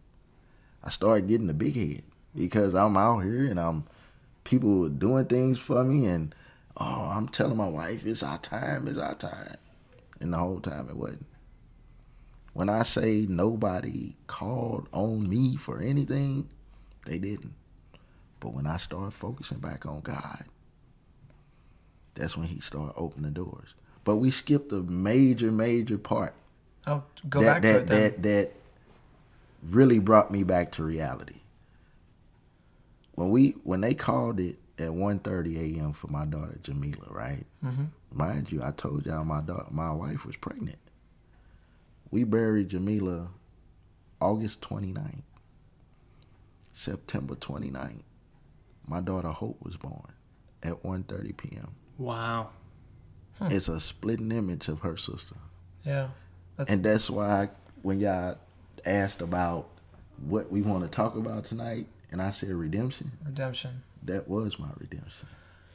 I started getting the big head because I'm out here and I'm people doing things for me and oh, I'm telling my wife it's our time, it's our time. And the whole time it wasn't. When I say nobody called on me for anything, they didn't. But when I started focusing back on God, that's when He started opening the doors. But we skipped a major, major part Oh, go that back to that it then. that that really brought me back to reality. When we when they called it at 1.30 a.m. for my daughter Jamyla, right? hmm Mind you, I told y'all my daughter, my wife was pregnant. We buried Jamyla August 29th. September 29th. My daughter Hope was born at 1:30 p.m. Wow. It's a splitting image of her sister. Yeah. That's, And that's why when y'all asked about what we want to talk about tonight, and I said redemption, redemption. that was my redemption.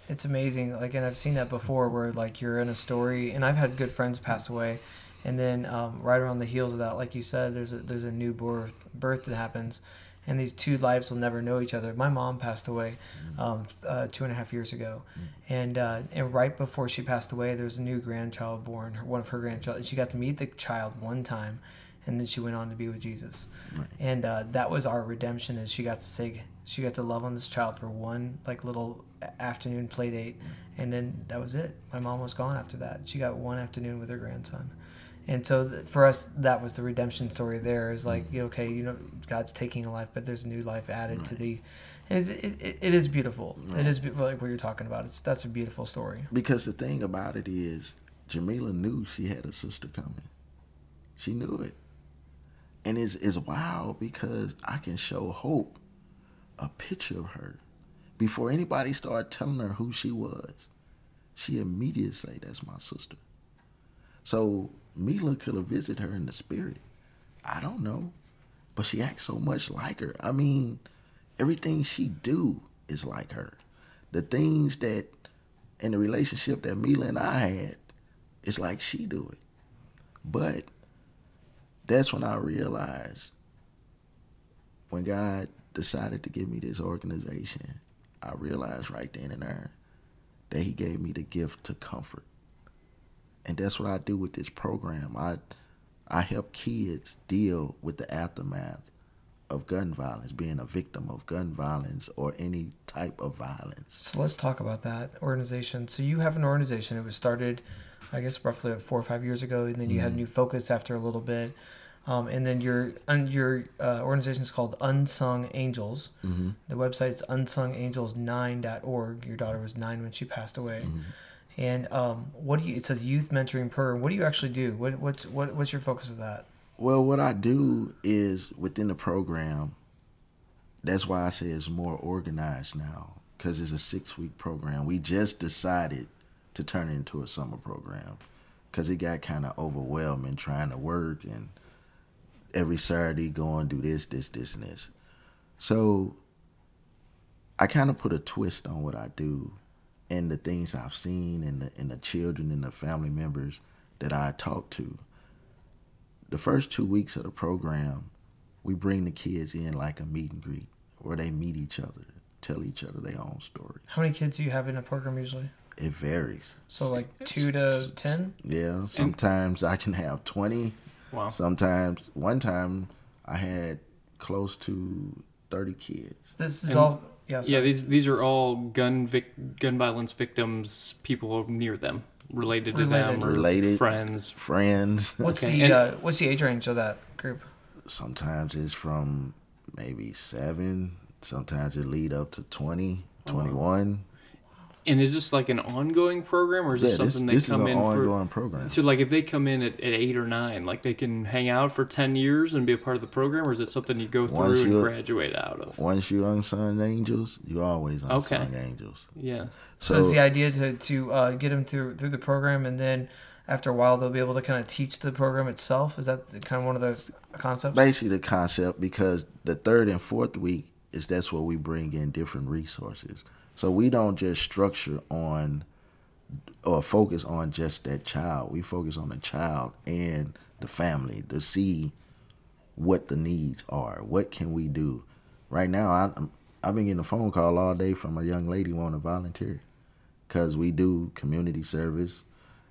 It's amazing. Like, and I've seen that before, where like you're in a story, and I've had good friends pass away, and then um, right around the heels of that, like you said, there's a there's a new birth birth that happens, and these two lives will never know each other. My mom passed away um, uh, two and a half years ago, and uh, and right before she passed away, there was a new grandchild born, one of her grandchildren. and She got to meet the child one time, and then she went on to be with Jesus, Right. and uh, that was our redemption. Is she got to say she got to love on this child for one like little afternoon play date, and then that was it. My mom was gone after that. She got one afternoon with her grandson. And so th- for us, that was the redemption story. There is like, you okay, you know, God's taking a life, but there's new life added to the, it, it, it, is beautiful. It is be- like what you're talking about. It's that's a beautiful story. Because the thing about it is, Jamyla knew she had a sister coming. She knew it. And it's, it's wild because I can show Hope a picture of her. Before anybody started telling her who she was, she immediately say, that's my sister. So Mila could have visited her in the spirit. I don't know. But she acts so much like her. I mean, everything she do is like her. The things that in the relationship that Mila and I had, it's like she do it. But that's when I realized when God decided to give me this organization, I realized right then and there that He gave me the gift to comfort. And that's what I do with this program. I I help kids deal with the aftermath of gun violence, being a victim of gun violence or any type of violence. So let's talk about that organization. So you have an organization. It was started, I guess, roughly four or five years ago, and then you had a new focus after a little bit. Um, and then your un, your uh, organization is called Unsung Angels. Mm-hmm. The website's unsungangels9.org. Your daughter was nine when she passed away. And um, what do you? It says youth mentoring program. What do you actually do? What what's what, what's your focus of that? Well, what I do is within the program, that's why I say it's more organized now because it's a six week program. We just decided to turn it into a summer program because it got kind of overwhelming trying to work and every Saturday going do this, this, this, and this. So I kind of put a twist on what I do and the things I've seen and the, and the children and the family members that I talk to the first two weeks of the program, we bring the kids in like a meet and greet where they meet each other, tell each other their own story. How many kids do you have in a program usually? It varies. So like two to ten. Yeah, sometimes I can have 20. Wow. Sometimes, one time I had close to 30 kids. This is And- all. Yeah. Yeah, these these are all gun vic- gun violence victims, people near them, related to Related. them, or Related. friends. Friends. What's Okay, the and- uh, what's the age range of that group? sometimes it's from maybe seven. Sometimes it lead up to 20, Oh, 21. And is this like an ongoing program, or is Yeah, this this, something this they is come an in for? ongoing program. So, like, if they come in at, at eight or nine, like they can hang out for ten years and be a part of the program, or is it something you go through Once and graduate out of? Once you're unsung angels, you're always Okay. unsung angels. Yeah. So, So, is the idea to to uh, get them through through the program, and then after a while they'll be able to kind of teach the program itself. Is that the- kind of one of those concepts? basically the concept because the third and fourth week is that's where we bring in different resources. So we don't just structure on or focus on just that child. We focus on the child and the family to see what the needs are. What can we do? Right now, I, I've been getting a phone call all day from a young lady wanting to volunteer because we do community service.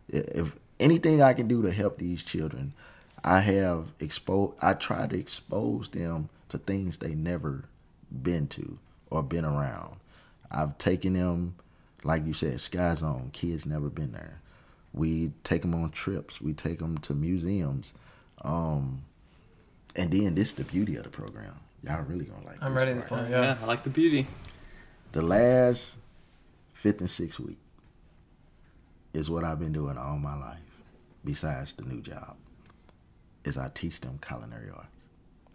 If anything I can do to help these children, I have exposed. I try to expose them to things they never been to or been around. I've taken them, like you said, Sky Zone. Kids never been there. We take them on trips. We take them to museums. Um, and then this is the beauty of the program. Y'all really gonna like. I'm this ready for it. yeah, Yeah. I like the beauty. The last fifth and sixth week is what I've been doing all my life, besides the new job. Is I teach them culinary arts,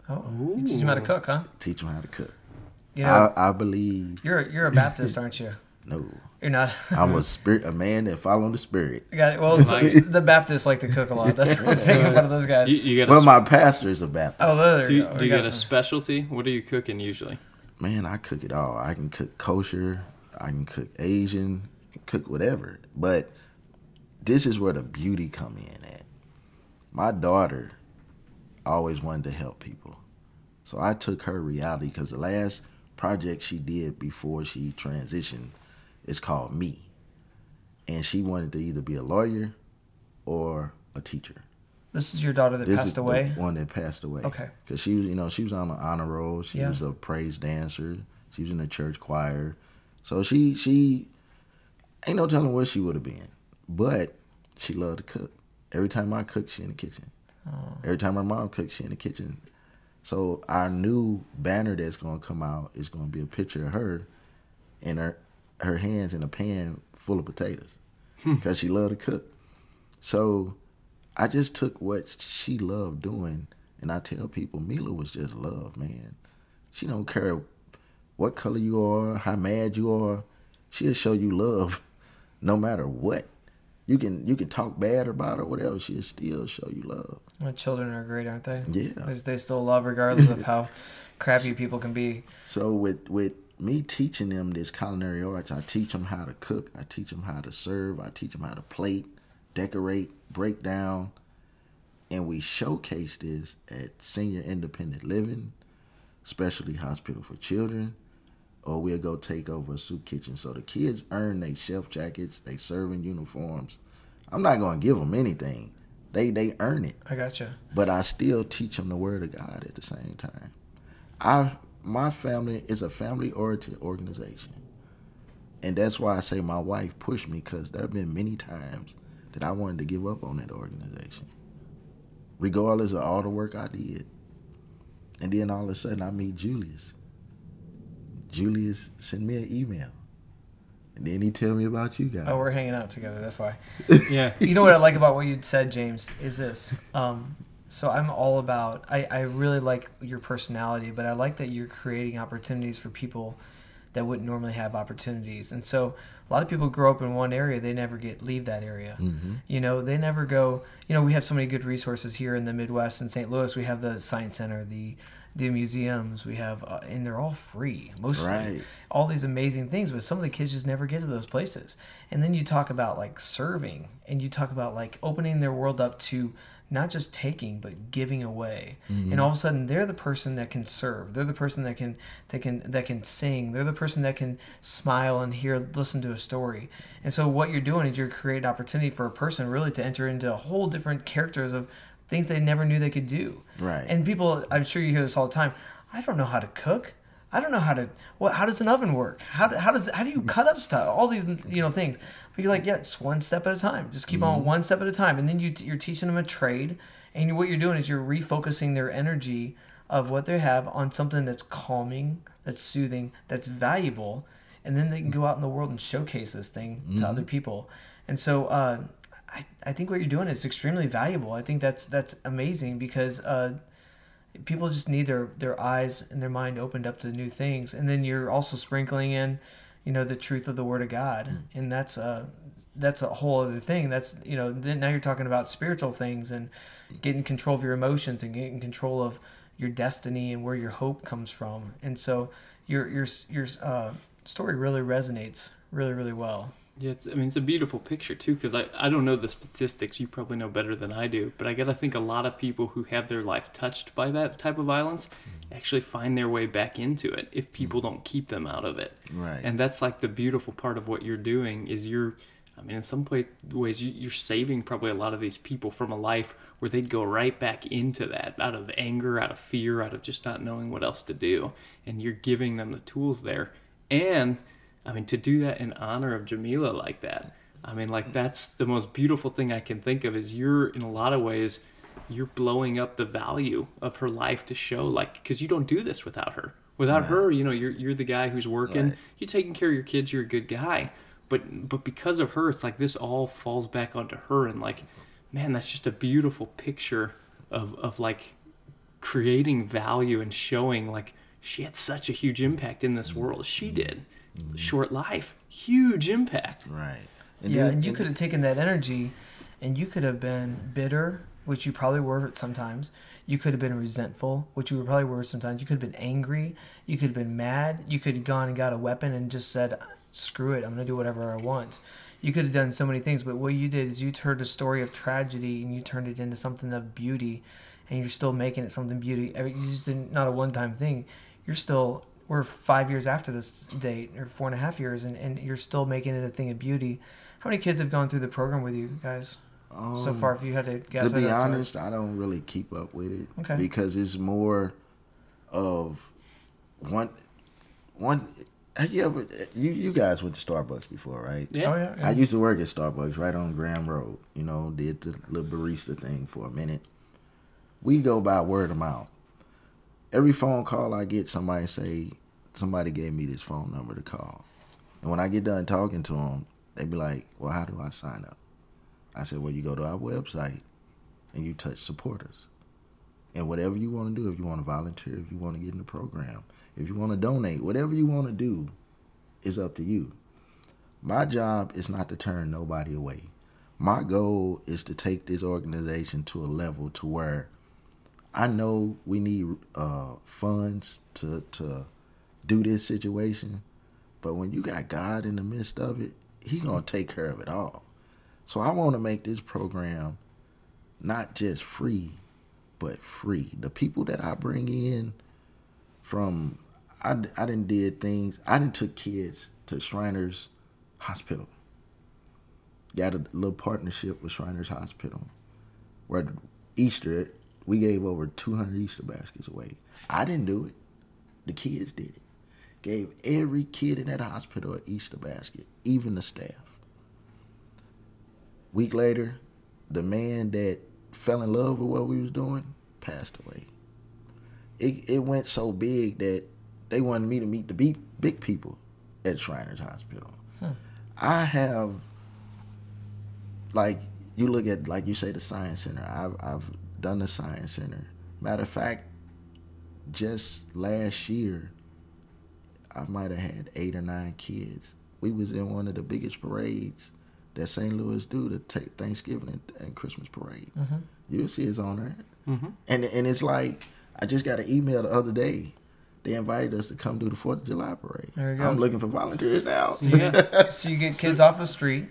Oh, you teach them how to cook, huh? teach them how to cook. You know, I, I believe you're you're a Baptist, aren't you? no, You're not. I'm a spirit, a man that follow the spirit. Yeah, well, Like- the Baptists like to cook a lot. That's what's making fun of those guys. You, you got Well, sp- my pastor is a Baptist. oh, there do you you, go. do We you got get a specialty? What are you cooking usually? Man, I cook it all. I can cook kosher. I can cook Asian. Cook whatever. But this is where the beauty come in at. My daughter always wanted to help people, so I took her reality because the last project she did before she transitioned is called Me, and she wanted to either be a lawyer or a teacher. This is your daughter that This passed is the away. one that passed away. Okay. Because she was, you know, she was on the honor roll. She Yeah. was a praise dancer. She was in the church choir. So she she ain't no telling where she would have been. But she loved to cook. Every time I cook, she in the kitchen. Oh. Every time her mom cooks, she in the kitchen. So our new banner that's gonna come out is gonna be a picture of her and her her hands in a pan full of potatoes hmm. because she loved to cook. So I just took what she loved doing, and I tell people Mila was just love, man. She don't care what color you are, how mad you are. She'll show you love, no matter what. You can you can talk bad about her, whatever. She'll still show you love. Well, children are great, aren't they? Yeah. They, they still love regardless of how crappy people can be. So with with me teaching them this culinary arts, I teach them how to cook, I teach them how to serve, I teach them how to plate, decorate, break down, and we showcase this at senior independent living, specialty hospital for children, or we'll go take over a soup kitchen. So the kids earn their chef jackets, they serving uniforms. I'm not gonna give them anything; they they earn it I gotcha. but I still teach them the word of God at the same time. I my family is a family oriented organization, and that's why I say my wife pushed me because there have been many times that I wanted to give up on that organization, regardless of all the work I did. And then all of a sudden I meet Julius. Julius sent me an email, and then he tell me about you guys. Oh, we're hanging out together. That's why. Yeah. you know what I like about what you said, James, is this. Um, so I'm all about. I, I really like your personality, but I like that you're creating opportunities for people that wouldn't normally have opportunities. And so a lot of people grow up in one area, they never get leave that area. You know, they never go. You know, we have so many good resources here in the Midwest in St. Louis. We have the Science Center, the the museums. We have, uh, and they're all free mostly Right. all these amazing things, but some of the kids just never get to those places. And then you talk about like serving and you talk about like opening their world up to not just taking but giving away and all of a sudden they're the person that can serve they're the person that can that can that can sing they're the person that can smile and hear listen to a story and so what you're doing is you're creating opportunity for a person really to enter into a whole different characters of things they never knew they could do Right. and people i'm sure you hear this all the time i don't know how to cook I don't know how to. What? How does an oven work? How, do- how does how do you mm-hmm. cut up stuff? All these you know things. But you're like, yeah, just one step at a time. Just keep on mm-hmm. one step at a time, and then you you're teaching them a trade, and what you're doing is you're refocusing their energy of what they have on something that's calming, that's soothing, that's valuable, and then they can go out in the world and showcase this thing to mm-hmm. other people. And so uh, I I think what you're doing is extremely valuable. I think that's that's amazing because. Uh, people just need their their eyes and their mind opened up to new things. And then you're also sprinkling in you know the truth of the word of god. And that's a that's a whole other thing. That's you know then now you're talking about spiritual things and getting control of your emotions and getting control of your destiny and where your hope comes from. And so your your your uh, story really resonates really really well Yeah, it's, I mean, it's a beautiful picture too, because I, I don't know the statistics. You probably know better than I do, but I gotta think a lot of people who have their life touched by that type of violence mm. actually find their way back into it if people mm. don't keep them out of it. Right. And that's like the beautiful part of what you're doing is you're, I mean, in some ways, you, you're saving probably a lot of these people from a life where they'd go right back into that out of anger, out of fear, out of just not knowing what else to do. And you're giving them the tools there. And I mean, to do that in honor of Jamyla like that, I mean, like that's the most beautiful thing I can think of is you're, in a lot of ways, you're blowing up the value of her life to show like because you don't do this without her. Without her you know you're you're the guy who's working Right. you're taking care of your kids you're a good guy. But but because of her it's like this all falls back onto her and like man that's just a beautiful picture of of like creating value and showing like she had such a huge impact in this mm-hmm. world. She did Mm-hmm. short life huge impact Right. yeah, then- and you could have taken that energy and you could have been bitter, which you probably were at sometimes. You could have been resentful, which you probably were sometimes. You could have been angry. You could have been mad. You could have gone and got a weapon and just said, screw it, I'm going to do whatever I want. You could have done so many things, but what you did is you turned a story of tragedy and you turned it into something of beauty, and you're still making it something beauty. I mean, You just didn't, not a one time thing. You're still, we're five years after this date, or four and a half years, and, and you're still making it a thing of beauty. How many kids have gone through the program with you guys so um, far? If you had to guess, to be know it's honest, I don't really keep up with it Okay. because it's more of one one. Have you ever you you guys went to Starbucks before, right? yeah Oh yeah, yeah. I used to work at Starbucks right on Graham Road. You know, did the little barista thing for a minute. We go by word of mouth. Every phone call I get, somebody say somebody gave me this phone number to call, and when I get done talking to them, they be like, "Well, how do I sign up?" I said, "Well, you go to our website and you touch support us, and whatever you want to do, if you want to volunteer, if you want to get in the program, if you want to donate, whatever you want to do, is up to you." My job is not to turn nobody away. My goal is to take this organization to a level to where I know we need uh, funds to to do this situation, but when you got God in the midst of it, He gonna take care of it all. So I want to make this program not just free, but free. The people that I bring in from, I I didn't did things. I didn't took kids to Shriners Hospital. Got a little partnership with Shriners Hospital, where Easter we gave over 200 Easter baskets away. I didn't do it. The kids did it. Gave every kid in that hospital an Easter basket, even the staff. Week later, the man that fell in love with what we was doing passed away. It it went so big that they wanted me to meet the big big people at Shriners Hospital. Hmm. I have like you look at like you say the science center. I've I've done the science center. Matter of fact, just last year, I might have had eight or nine kids. We was in one of the biggest parades that St. Louis do to take Thanksgiving and, and Christmas parade. You'll see it's on there, mm-hmm. and and it's like I just got an email the other day. They invited us to come do the Fourth of July parade. There you I'm looking for volunteers now. yeah so you get kids off the street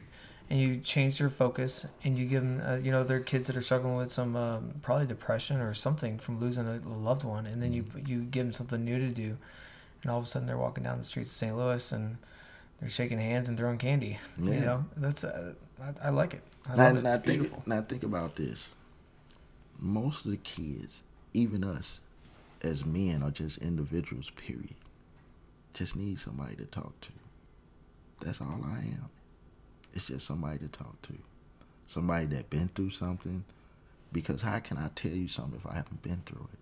and you change their focus and you give them, uh, you know, they're kids that are struggling with some um, probably depression or something from losing a loved one, and then you you give them something new to do, and all of a sudden they're walking down the streets of St. Louis and they're shaking hands and throwing candy. You know, that's uh, I, I like it. I Now, it. now think, beautiful. now think about this. Most of the kids, even us, as men, are just individuals. Period. Just need somebody to talk to. That's all I am. It's just somebody to talk to. Somebody that been through something. Because how can I tell you something if I haven't been through it?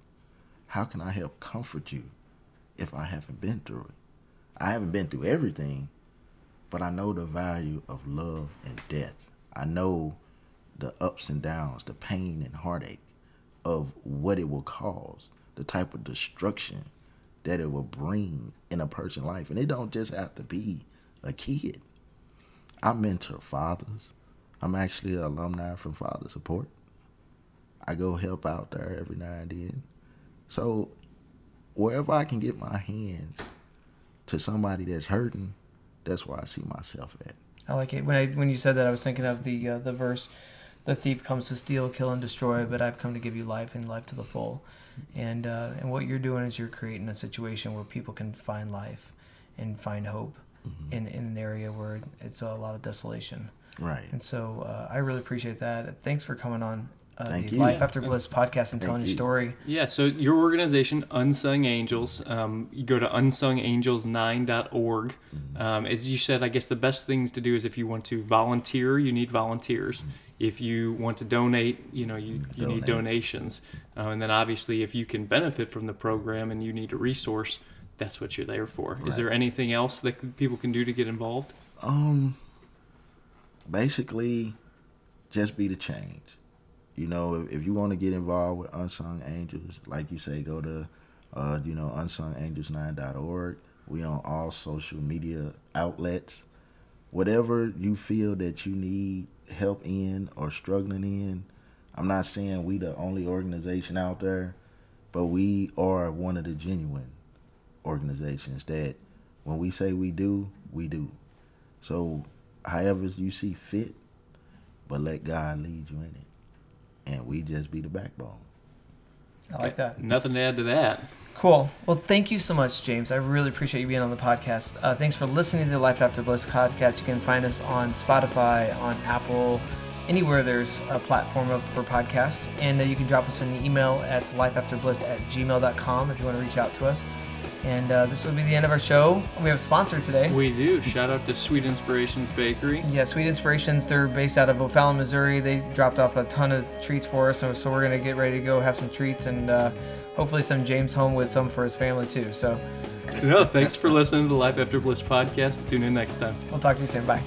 How can I help comfort you if I haven't been through it? I haven't been through everything, but I know the value of love and death. I know the ups and downs, the pain and heartache of what it will cause, the type of destruction that it will bring in a person's life. And it don't just have to be a kid. I mentor fathers. I'm actually an alumni from Father Support. I go help out there every now and then. So wherever I can get my hands to somebody that's hurting, that's where I see myself at. I like it. When I when you said that, I was thinking of the uh, the verse, "The thief comes to steal, kill, and destroy, but I've come to give you life and life to the full." And uh, and what you're doing is you're creating a situation where people can find life and find hope in in an area where it's a lot of desolation. Right. And so uh, I really appreciate that. Thanks for coming on uh, Thank the you. Life After Bliss podcast and Thank telling your story. Yeah, so your organization, Unsung Angels, um, you go to unsungangels9.org. Um, as you said, I guess the best things to do is if you want to volunteer, you need volunteers. If you want to donate, you know, you, you need donations. Uh, and then obviously, if you can benefit from the program and you need a resource, that's what you're there for. Is there anything else that people can do to get involved? Um, basically, just be the change. You know, if, if you want to get involved with Unsung Angels, like you say, go to, uh, you know, unsungangels9.org. We on all social media outlets. Whatever you feel that you need help in or struggling in, I'm not saying we the only organization out there, but we are one of the genuine organizations that when we say we do, we do. So, however you see fit, but let God lead you in it. And we just be the backbone. I like that. Nothing to add to that. Cool. Well, thank you so much, James. I really appreciate you being on the podcast. Uh, thanks for listening to the Life After Bliss podcast. You can find us on Spotify, on Apple, anywhere there's a platform of, for podcasts. And uh, you can drop us an email at lifeafterbliss at gmail.com if you want to reach out to us. And uh, this will be the end of our show. We have a sponsor today. We do. Shout out to Sweet Inspirations Bakery. Yeah, Sweet Inspirations. They're based out of O'Fallon, Missouri. They dropped off a ton of treats for us, so, so we're gonna get ready to go have some treats and uh, hopefully send James home with some for his family too. So No, thanks for listening to the Life After Bliss podcast. Tune in next time. we'll talk to you soon. Bye.